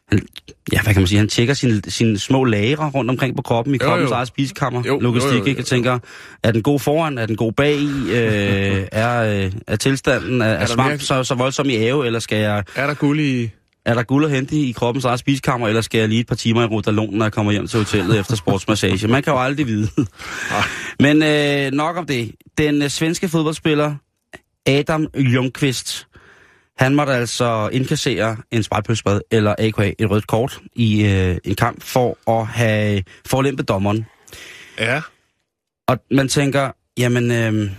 han, ja, hvad kan man sige, han tjekker sine, sine små lagre rundt omkring på kroppen, i kroppens eget spisekammer,
Jo,
logistik,
jo, jo, jo,
ikke? Jeg tænker, er den god foran, er den god bag i, øh, er, øh, er tilstanden, er, er svamp
mere-
så, så voldsom i ave, eller skal jeg,
Er der guld i...
er der guld at hente i kroppens eget spisekammer, eller skal jeg lige et par timer i Rudalon, når jeg kommer hjem til hotellet efter sportsmassage? Man kan jo aldrig vide. Men øh, nok om det. Den øh, svenske fodboldspiller Adam Ljungqvist, han måtte altså indkassere en spejlpølsebad, eller AKA et rødt kort, i øh, en kamp for at have forlæmpet dommeren.
Ja.
Og man tænker, jamen, øh,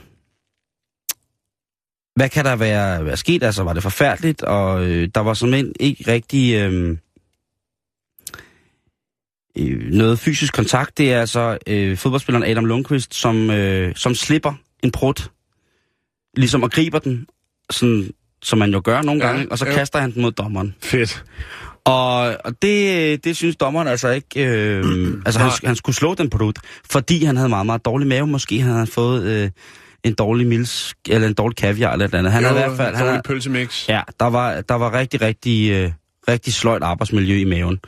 hvad kan der være, være sket? Altså, var det forfærdeligt? Og øh, der var simpelthen ikke rigtig øh, øh, noget fysisk kontakt. Det er altså øh, fodboldspilleren Adam Lundqvist, som, øh, som slipper en prut, ligesom og griber den, sådan, som man jo gør nogle
Ja,
gange, og så
ja.
kaster han den mod dommeren.
Fedt.
Og, og det, det synes dommeren altså ikke... Øh, altså, han, han skulle slå den produkt, fordi han havde meget, meget dårlig mave. Måske havde han fået øh, en dårlig mils, eller en dårlig kaviar eller et eller andet. Han
jo,
havde i hvert fald... Han havde,
pølsemix.
ja, der var, der var rigtig, rigtig, øh, rigtig sløjt arbejdsmiljø i maven.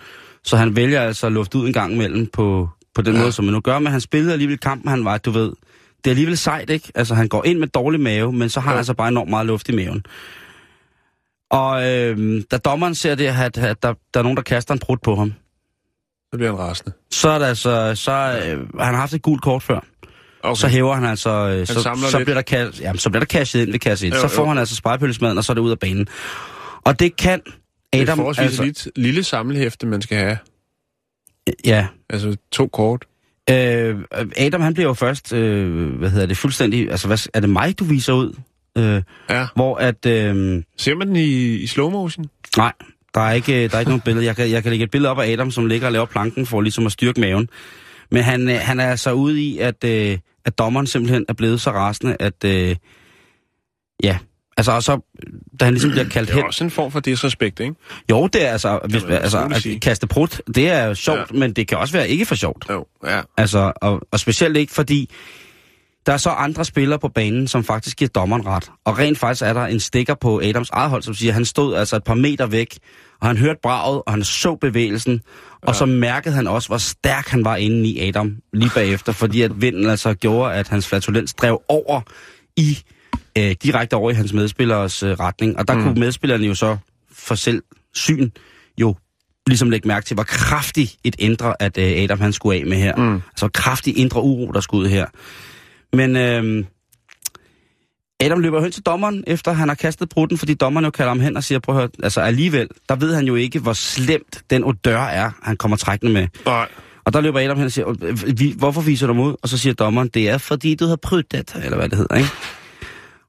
Så han vælger altså at lufte ud en gang imellem på, på den ja. måde, som man nu gør. Men han spillede alligevel kampen, han var, du ved... Det er alligevel sejt, ikke? Altså, han går ind med dårlig mave, men så har han altså bare enormt meget luft i maven. Og øh, da dommeren ser det, at, at der, der er nogen, der kaster en prut på ham,
Så bliver han rasende.
så er der altså, så, øh, han har haft et gult kort før.
Okay.
Så hæver han altså, øh, så,
samler
så,
lidt.
bliver der cash, jamen, så bliver der cashet ind ved kasse 1.
Jo,
Så får
jo.
han altså spejepølsemaden, og så er det ud af banen. Og det kan
det er
Adam,
forholdsvis
altså,
lille, lille samlehæfte, man skal have.
ja,
Altså to kort.
øh, Adam han bliver jo først, øh, hvad hedder det, fuldstændig, altså hvad, er det mig, du viser ud? Øh,
Ja.
hvor at, øh,
Ser man den i, i slow motion?
nej, der er ikke, der er ikke nogen billede. Jeg kan, jeg kan lægge et billede op af Adam, som ligger og laver planken for ligesom at styrke maven. Men han, øh, han er altså ude i, at, øh, at dommeren simpelthen er blevet så rasende, at øh, ja, altså og så, da han ligesom bliver kaldt
Det er
hen.
også en form for disrespekt, ikke?
Jo, det er altså, hvis,
man
altså at
sige.
kaste prut, det er jo sjovt, ja. men det kan også være ikke for sjovt.
Jo, ja.
Altså, og, og specielt ikke, fordi der er så andre spillere på banen, som faktisk giver dommeren ret. Og rent faktisk er der en stikker på Adams eget hold, som siger, at han stod altså et par meter væk, og han hørte braget, og han så bevægelsen, og så mærkede han også, hvor stærk han var inde i Adam lige bagefter, fordi at vinden altså gjorde, at hans flatulens drev over i, øh, direkte over i hans medspillers øh, retning. Og der mm. kunne medspillerne jo så for selv syn jo ligesom lægge mærke til, hvor kraftigt et indre, at øh, Adam han skulle af med her. Mm. Altså kraftig indre uro, der skulle ud her. Men øh, Adam løber hen til dommeren, efter han har kastet brutten, fordi dommeren jo kalder ham hen og siger, prøv at høre, altså alligevel, der ved han jo ikke, hvor slemt den odør er, han kommer trækkende med.
Nej.
Og der løber Adam hen og siger, "Øh, "Vi- hvorfor viser du mod? Og så siger dommeren, det er fordi, du har prøvet det, eller hvad det hedder, ikke?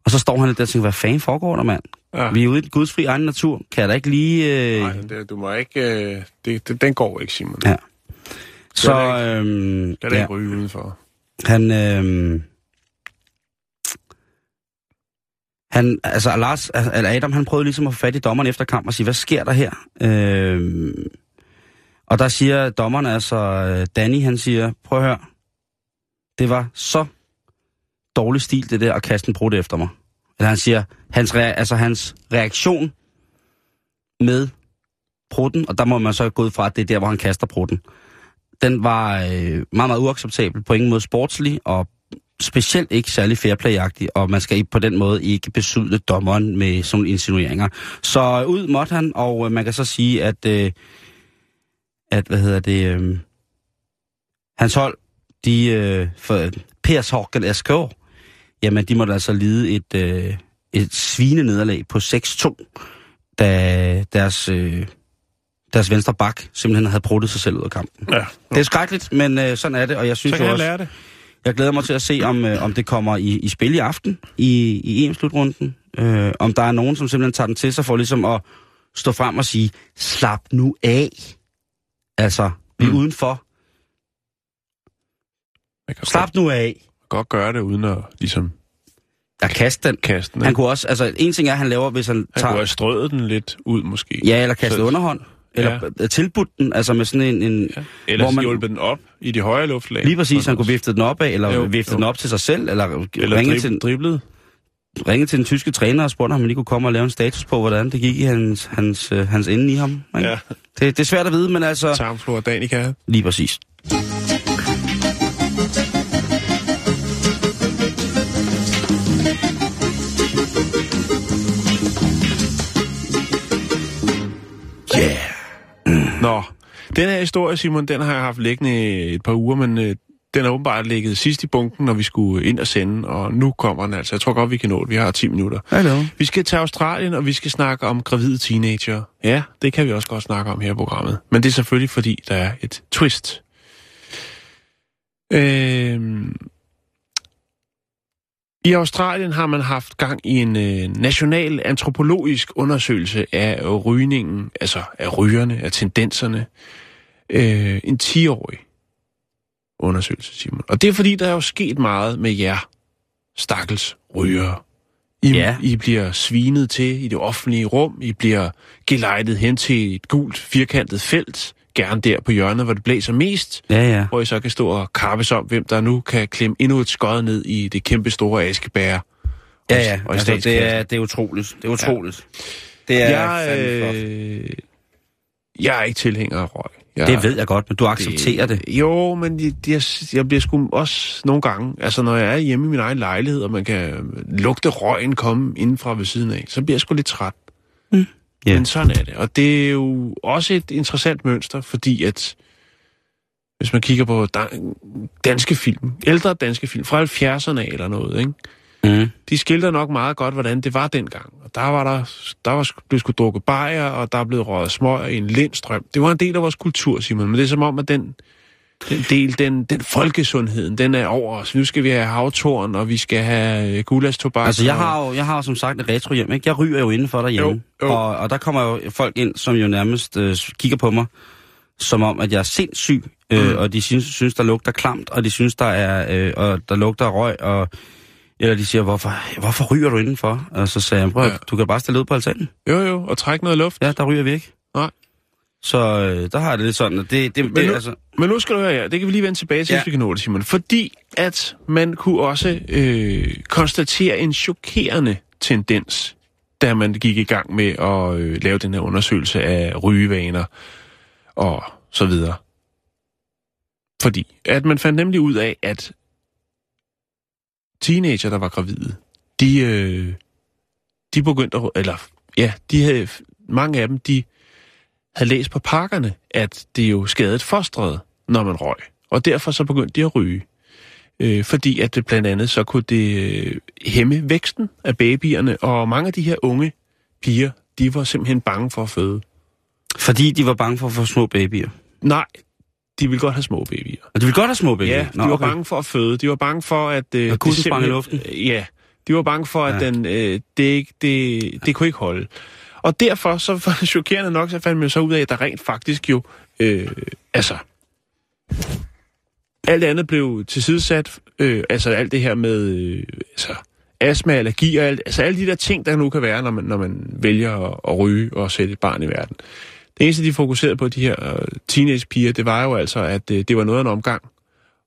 Og så står han lidt der og tænker, hvad fanden foregår der, mand?
Ja.
Vi er ude i den gudsfri egen natur. Kan jeg da ikke lige... Øh...
Nej, det, du må ikke... Øh, det, det, den går ikke, Simon.
Ja. Så,
da
øhm,
Lad det
ja,
ikke ryge udenfor.
han, øhm, han, altså Lars, eller Adam, han prøvede ligesom at få fat i dommeren efter kamp og sige, hvad sker der her? Øh, og der siger dommeren, altså øh, Danny, han siger, prøv at høre, det var så dårlig stil, det der at kaste en brud efter mig. Eller han siger, hans, rea- altså hans reaktion med prutten, og der må man så gå ud fra, at det er der, hvor han kaster prutten. Den var øh, meget, meget uacceptabel, på ingen måde sportslig, og specielt ikke særlig fairplay og man skal ikke på den måde ikke besudle dommeren med sådan insinueringer. Så ud måtte han, og øh, man kan så sige, at, øh, at hvad hedder det, øh, hans hold, de, øh, for Pers Horken SK, jamen de måtte altså lide et, øh, et svinenederlag på 6-2, da deres, øh, deres venstre bak simpelthen havde bruttet sig selv ud af kampen.
Ja.
Det er skrækkeligt, men øh, sådan er det, og jeg synes
Så kan
jo også...
lære det.
Jeg glæder mig til at se, om, øh, om det kommer i, i spil i aften i, i EM-slutrunden. Øh, om der er nogen, som simpelthen tager den til sig for ligesom at stå frem og sige, slap nu af. Altså, vi er
Mm.
udenfor. Slap nu af.
godt, godt gøre det, uden at ligesom
Jeg kaste den.
kaste den.
Han kunne også, altså en ting er, at han laver, hvis han
han
tager...
kunne have strøget den lidt ud, måske.
Ja, eller kastet
Så-
underhånd. Eller ja. tilbudt den, altså med sådan en... en
Ja. Eller
hvor man-
hjulpet den op i de højere luftlag.
Lige præcis, han kunne vifte den op af, eller
Jo,
vifte
jo.
den op til sig selv, eller,
Eller
ringe,
drib,
til,
driblet.
ringe til den tyske træner og spurgte, om han lige kunne komme og lave en status på, hvordan det gik i hans, hans, øh, hans ende i ham. Ikke?
Ja.
Det, det er svært at vide, men altså...
Tarmflor og Danica.
Lige præcis.
Den her historie, Simon, den har jeg haft liggende et par uger, men øh, den er åbenbart ligget sidst i bunken, når vi skulle ind og sende, og nu kommer den altså. Jeg tror godt, vi kan nå det. Vi har 10 minutter.
Hallo.
Vi skal til Australien, og vi skal snakke om gravide teenager. Ja, det kan vi også godt snakke om her i programmet. Men det er selvfølgelig, fordi der er et twist. Øhm, I Australien har man haft gang i en øh, national antropologisk undersøgelse af rygningen, altså af rygerne, af tendenserne. Øh, en 10-årig undersøgelse, Simon. Og det er fordi, der er jo sket meget med jer, stakkels rygere. I,
Ja.
I bliver svinet til i det offentlige rum. I bliver gelejtet hen til et gult, firkantet felt. Gerne der på hjørnet, hvor det blæser mest.
Ja, ja.
Hvor I så kan stå og kappes om, hvem der nu kan klemme endnu et skod ned i det kæmpe store askebær.
Ja, ja.
Og
Altså, det, er, det er utroligt. Det er utroligt. Ja. Det er
jeg, øh, jeg er ikke tilhænger af røg. Jeg,
Det ved jeg godt, men du accepterer det.
Jo, men jeg, jeg, jeg bliver sgu også nogle gange, altså når jeg er hjemme i min egen lejlighed, og man kan lugte røgen komme indenfra ved siden af, så bliver jeg sgu lidt træt.
Ja.
Men sådan er det. Og det er jo også et interessant mønster, fordi at hvis man kigger på dan- danske film, ældre danske film, fra 70'erne af eller noget, ikke?
Mm.
de skildrer nok meget godt, hvordan det var dengang. Og der var der, der var, blev sgu drukket bajer, og der er blevet røget smøg i en lindstrøm. Det var en del af vores kultur, Simon, men det er som om, at den, den del, den, den folkesundheden, den er over os. Nu skal vi have havtorn, og vi skal have øh, gulastobak.
Altså, jeg har jo, jeg har jo som sagt et retro hjem, ikke? Jeg ryger jo indenfor derhjemme.
Jo, jo.
Og, og der kommer jo folk ind, som jo nærmest øh, kigger på mig, som om, at jeg er sindssyg, øh,
Mm.
og de synes, synes, der lugter klamt, og de synes, der er, øh, og der lugter røg, og eller de siger, hvorfor, hvorfor ryger du indenfor? Og så sagde jeg, prøv,
ja.
du kan bare stille ud på altanen.
Jo, jo, og trække noget luft.
Ja, der ryger vi ikke.
Nej.
Så øh, der har jeg det lidt sådan, at det, det,
Men
det
nu-
altså...
Men nu skal du høre her, det kan vi lige vende tilbage til, ja.
Ja.
hvis vi kan nå det, Simon. Fordi at man kunne også øh, konstatere en chokerende tendens, da man gik i gang med at øh, lave den her undersøgelse af rygevaner og så videre. Fordi at man fandt nemlig ud af, at teenager, der var gravide, de, øh, de begyndte at, eller ja, de havde, mange af dem, de havde læst på pakkerne, at det jo skadede fosteret, når man røg. Og derfor så begyndte de at ryge. Øh, fordi at det blandt andet så kunne det øh, hæmme væksten af babyerne, og mange af de her unge piger, de var simpelthen bange for at føde.
Fordi de var bange for at få små babyer.
Nej, de ville godt have små babyer.
Og de ville godt have små babyer.
Ja, de var bange for at føde. De var bange for, at... Øh,
At kussen sprang i luften?
Øh, Ja, de var bange for, at
Ja.
den, øh, det, ikke, det, det kunne ikke holde. Og derfor, så var det chokerende nok, så fandt man så ud af, at der rent faktisk jo... Øh, altså... Alt andet blev tilsidesat. Øh, altså alt det her med... Øh, altså, astma, allergi og alt, altså alle de der ting, der nu kan være, når man, når man vælger at, at ryge og sætte et barn i verden. Det eneste, de fokuserede på, de her øh, teenagepiger, det var jo altså, at øh, det var noget af en omgang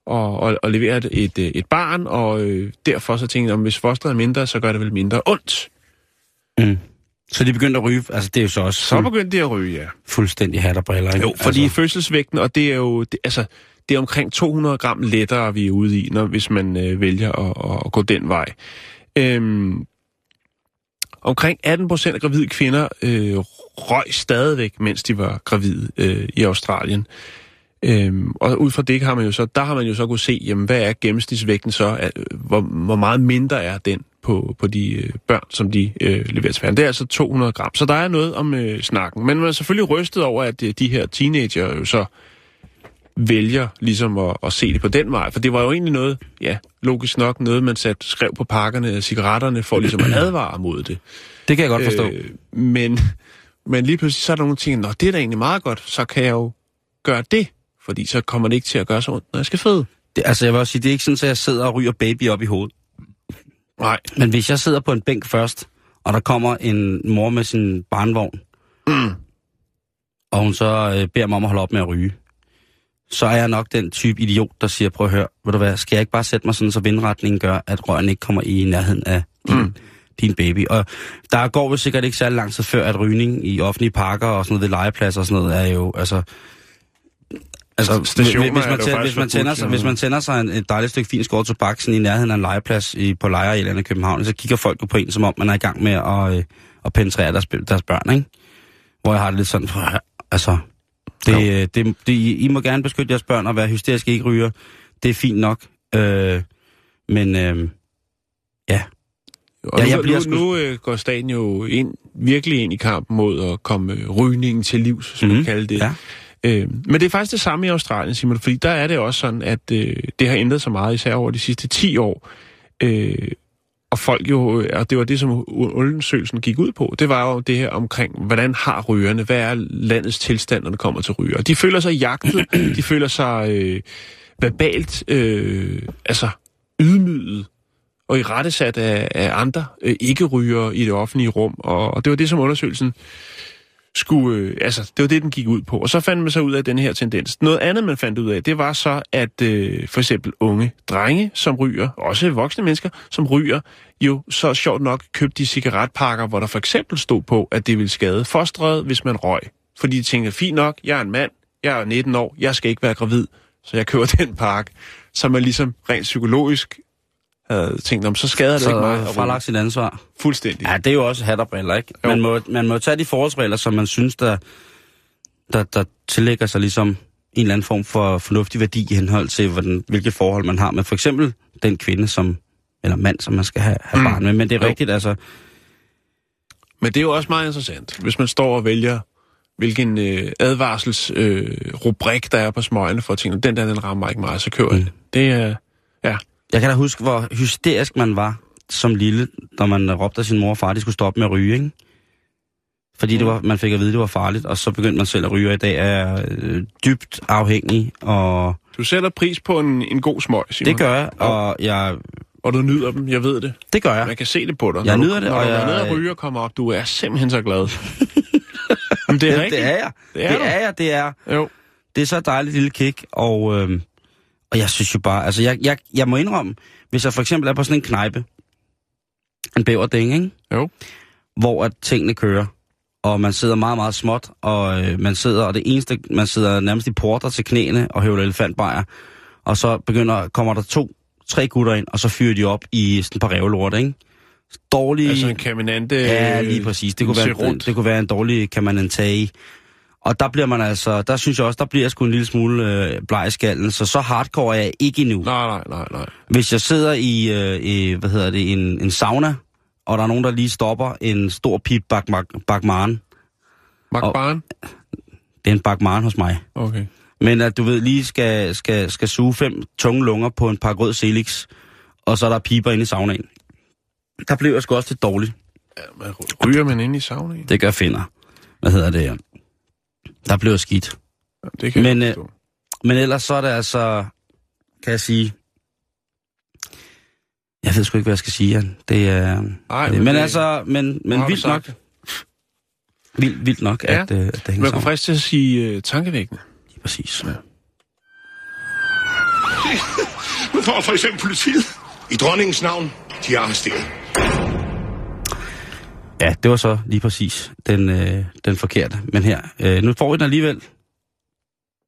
og, og, at levere et, et, øh, et barn, og øh, derfor så tænkte jeg, hvis fosteret er mindre, så gør det vel mindre ondt.
Mm. Så de begyndte at ryge, altså det er jo så også
Så begyndte de at ryge, ja.
fuldstændig hat og briller. Ikke?
Jo, fordi
altså,
fødselsvægten, og det er jo, det, altså, det er omkring 200 gram lettere, vi er ude i, når, hvis man øh, vælger at, at gå den vej. Øhm, omkring 18 procent af gravide kvinder øh, røg stadigvæk, mens de var gravide øh, i Australien. Øhm, og ud fra det har man jo så, der har man jo så kunne se, jamen, hvad er gennemsnitsvægten så? Øh, hvor, hvor meget mindre er den på, på de øh, børn, som de øh, leverer til verden? Det er altså 200 gram. Så der er noget om øh, snakken. Men man er selvfølgelig rystet over, at øh, de her teenager jo så vælger ligesom at, at se det på den vej. For det var jo egentlig noget, ja, logisk nok, noget man satte, skrev på pakkerne af cigaretterne for ligesom at advare mod det.
det kan jeg godt forstå.
Øh, men, men lige pludselig så er der nogle ting, Nå, det er da egentlig meget godt, så kan jeg jo gøre det. Fordi så kommer det ikke til at gøre så ondt, når jeg skal føde.
Det, altså jeg vil også sige, det er ikke sådan, at jeg sidder og ryger baby op i hovedet.
Nej.
Men hvis jeg sidder på en bænk først, og der kommer en mor med sin barnvogn,
Mm.
og hun så øh, beder mig om at holde op med at ryge, så er jeg nok den type idiot, der siger, prøv at høre, ved du hvad, skal jeg ikke bare sætte mig sådan, så vindretningen gør, at røgen ikke kommer i nærheden af din,
Mm.
din baby. Og der går vel sikkert ikke særlig lang tid før, at rygning i offentlige parker og sådan noget ved legepladser og sådan noget, er jo, altså... Altså,
Stationer
hvis, man,
det faktisk
hvis, man tænder sig, hvis man tænder sig en, et dejligt stykke fint skåret tobak sådan i nærheden af en legeplads i, på lejre i København, så kigger folk jo på en, som om man er i gang med at, øh, at penetrere deres, deres børn, ikke? Hvor jeg har det lidt sådan, "Prøv at høre, altså, Det, det, det, I må gerne beskytte jeres børn og være hysteriske ikke ryger. Det er fint nok. Øh, men øh, ja,
Og
Ja, jeg
nu,
bliver
nu,
sgu-
nu øh, går staten jo ind, virkelig ind i kampen mod at komme øh, rygningen til livs, som mm.
Mhm,
man kalder det.
ja.
Øh, men det er faktisk det samme i Australien, Simon, fordi der er det også sådan, at øh, det har ændret sig meget, især over de sidste 10 år. Øh, og folk jo, øh, og det var det, som undersøgelsen gik ud på, det var jo det her omkring, hvordan har rygerne, hvad er landets tilstand, når det kommer til ryger. De føler sig jagtet, de føler sig øh, verbalt, øh, altså ydmyget, og i rettesat af, af andre øh, ikke-rygere i det offentlige rum. Og, og det var det, som undersøgelsen skulle... Øh, altså, det var det, den gik ud på. Og så fandt man så ud af den her tendens. Noget andet, man fandt ud af, det var så, at øh, for eksempel unge drenge, som ryger, også voksne mennesker, som ryger, jo så sjovt nok købte de cigaretpakker, hvor der for eksempel stod på, at det ville skade fosteret, hvis man røg. Fordi de tænkte, fint nok, jeg er en mand, jeg er 19 år, jeg skal ikke være gravid, så jeg køber den pakke. Så man ligesom rent psykologisk havde tænkt, om så skader det ikke mig.
så fralagt
ryge."
sit ansvar.
Fuldstændig.
Ja, det er jo også hat og briller, ikke?
Jo.
Man må, man må tage de forholdsregler, som man synes, der, der, der tillægger sig ligesom en eller anden form for fornuftig værdi i henhold til, hvordan, hvilke forhold man har med for eksempel den kvinde, som, eller mand, som man skal have, have
Mm.
barn med. Men det er
Jo.
rigtigt, altså,
Men det er jo også meget interessant, hvis man står og vælger, hvilken øh, advarselsrubrik øh, rubrik, der er på smøgene for tænke, den der, den rammer ikke mig, så køber jeg
Mm.
den. Det er,
Jeg kan da huske, hvor hysterisk man var som lille, når man råbte af sin mor og far, at de skulle stoppe med at ryge, ikke? Fordi det var, man fik at vide, at det var farligt, og så begyndte man selv at ryge, og i dag er jeg øh, dybt afhængig, og
du sætter pris på en, en god smøg, Simon.
det gør jeg, og jeg,
Og du nyder dem, jeg ved det.
det gør jeg.
Man kan se det på dig.
Jeg
når
nyder
du,
det,
når
og
du er
jeg-
nede og ryger og kommer op, du er simpelthen så glad. Men det er
Jamen,
rigtigt.
det er jeg.
Det er
det
du.
er jeg, det er.
Jo.
Det er så dejligt lille kick, og, øhm, og jeg synes jo bare, altså jeg, jeg, jeg må indrømme, hvis jeg for eksempel er på sådan en knejpe, en bæverding, ikke?
Jo.
hvor at tingene kører, og man sidder meget, meget småt, og øh, man sidder, og det eneste, man sidder nærmest i porter til knæene og høvler elefantbejer, og så begynder, kommer der to, tre gutter ind, og så fyrer de op i sådan et par revlorte, ikke? Dårlige...
Altså en kaminante...
Ja, lige præcis. Det kunne, være,
rundt.
det kunne være en dårlig tage Og der bliver man altså, der synes jeg også, der bliver jeg sgu en lille smule øh, bleg i skallen, så så hardcore er jeg ikke endnu.
Nej, nej, nej, nej.
Hvis jeg sidder i, øh, i hvad hedder det, en, en sauna, og der er nogen, der lige stopper en stor pip bak, bak, bakmaren.
Barn?
Det er en bakmaren hos mig.
Okay.
Men at du ved, lige skal, skal, skal suge fem tunge lunger på en par grød Celix, og så er der piber inde i saunaen. Der blev jeg sgu også lidt dårligt.
Ja, man ryger man ind i saunaen?
Det gør finder. Hvad hedder det? Der blev skidt.
Ja, det kan
Men,
jeg
øh. Men ellers så er det altså, kan jeg sige... Jeg ved sgu ikke, hvad jeg skal sige, Jan. Det er...
Ej,
det,
men
men
det-
altså, men, men vildt nok,
sagt
vildt, vildt nok,
Ja.
at, øh, at det hænger
Man kunne frisk til at sige uh, tankevækkende.
Lige præcis.
Nu får for eksempel politiet. I dronningens navn, de er arresteret.
Ja, det var så lige præcis den, øh, den forkerte. Men her, øh, nu får vi den alligevel.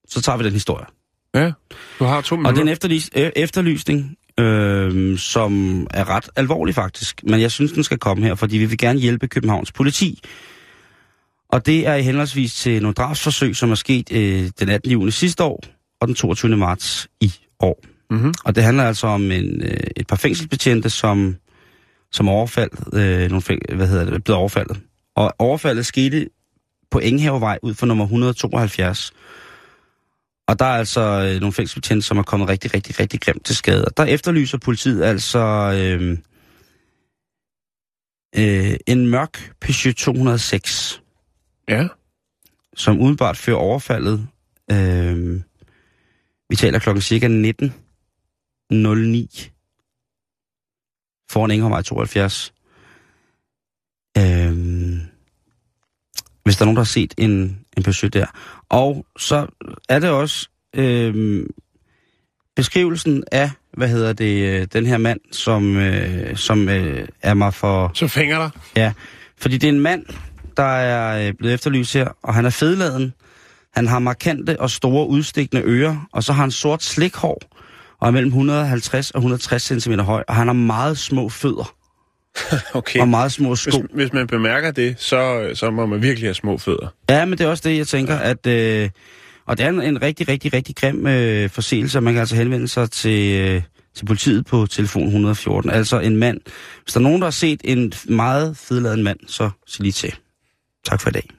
Så tager vi den historie.
Ja, du har to
Og
minutter.
det er en efterlys, øh, efterlysning, øh, som er ret alvorlig faktisk. Men jeg synes, den skal komme her, fordi vi vil gerne hjælpe Københavns politi. Og det er i henholdsvis til nogle drabsforsøg, som er sket øh, den 18. juni sidste år og den 22. marts i år.
Mhm.
Og det handler altså om en, øh, et par fængselsbetjente, som, som overfaldt, øh, nogle fæng, hvad hedder det, blev overfaldet. Og overfaldet skete på Enghavevej ud for nummer 172. Og der er altså øh, nogle fængselsbetjente, som er kommet rigtig, rigtig, rigtig grimt til skade. Og der efterlyser politiet altså øh, øh, en mørk Peugeot 206,
Ja,
som udenbart fører overfaldet. Øh, vi taler klokken cirka 19.09 foran Ingervej 72. Øh, hvis der er nogen, der har set en, en Peugeot der. Og så er det også øh, beskrivelsen af, hvad hedder det, øh, den her mand, som, øh, som øh, er mig for...
så fænger dig.
Ja, fordi det er en mand, der er øh, blevet efterlyst her, og han er fedladen. Han har markante og store udstikkende ører, og så har han sort slikhår, og er mellem 150 og 160 cm høj, og han har meget små fødder.
Okay.
og meget små
Hvis,
sko.
hvis man bemærker det, så, så må man virkelig have små fødder.
Ja, men det er også det, jeg tænker, at... Øh, og det er en, en rigtig, rigtig, rigtig grim øh, forseelse, og man kan altså henvende sig til, øh, til politiet på telefon 114. Altså en mand. Hvis der er nogen, der har set en meget fedladet mand, så sig lige til. Tak for i dag.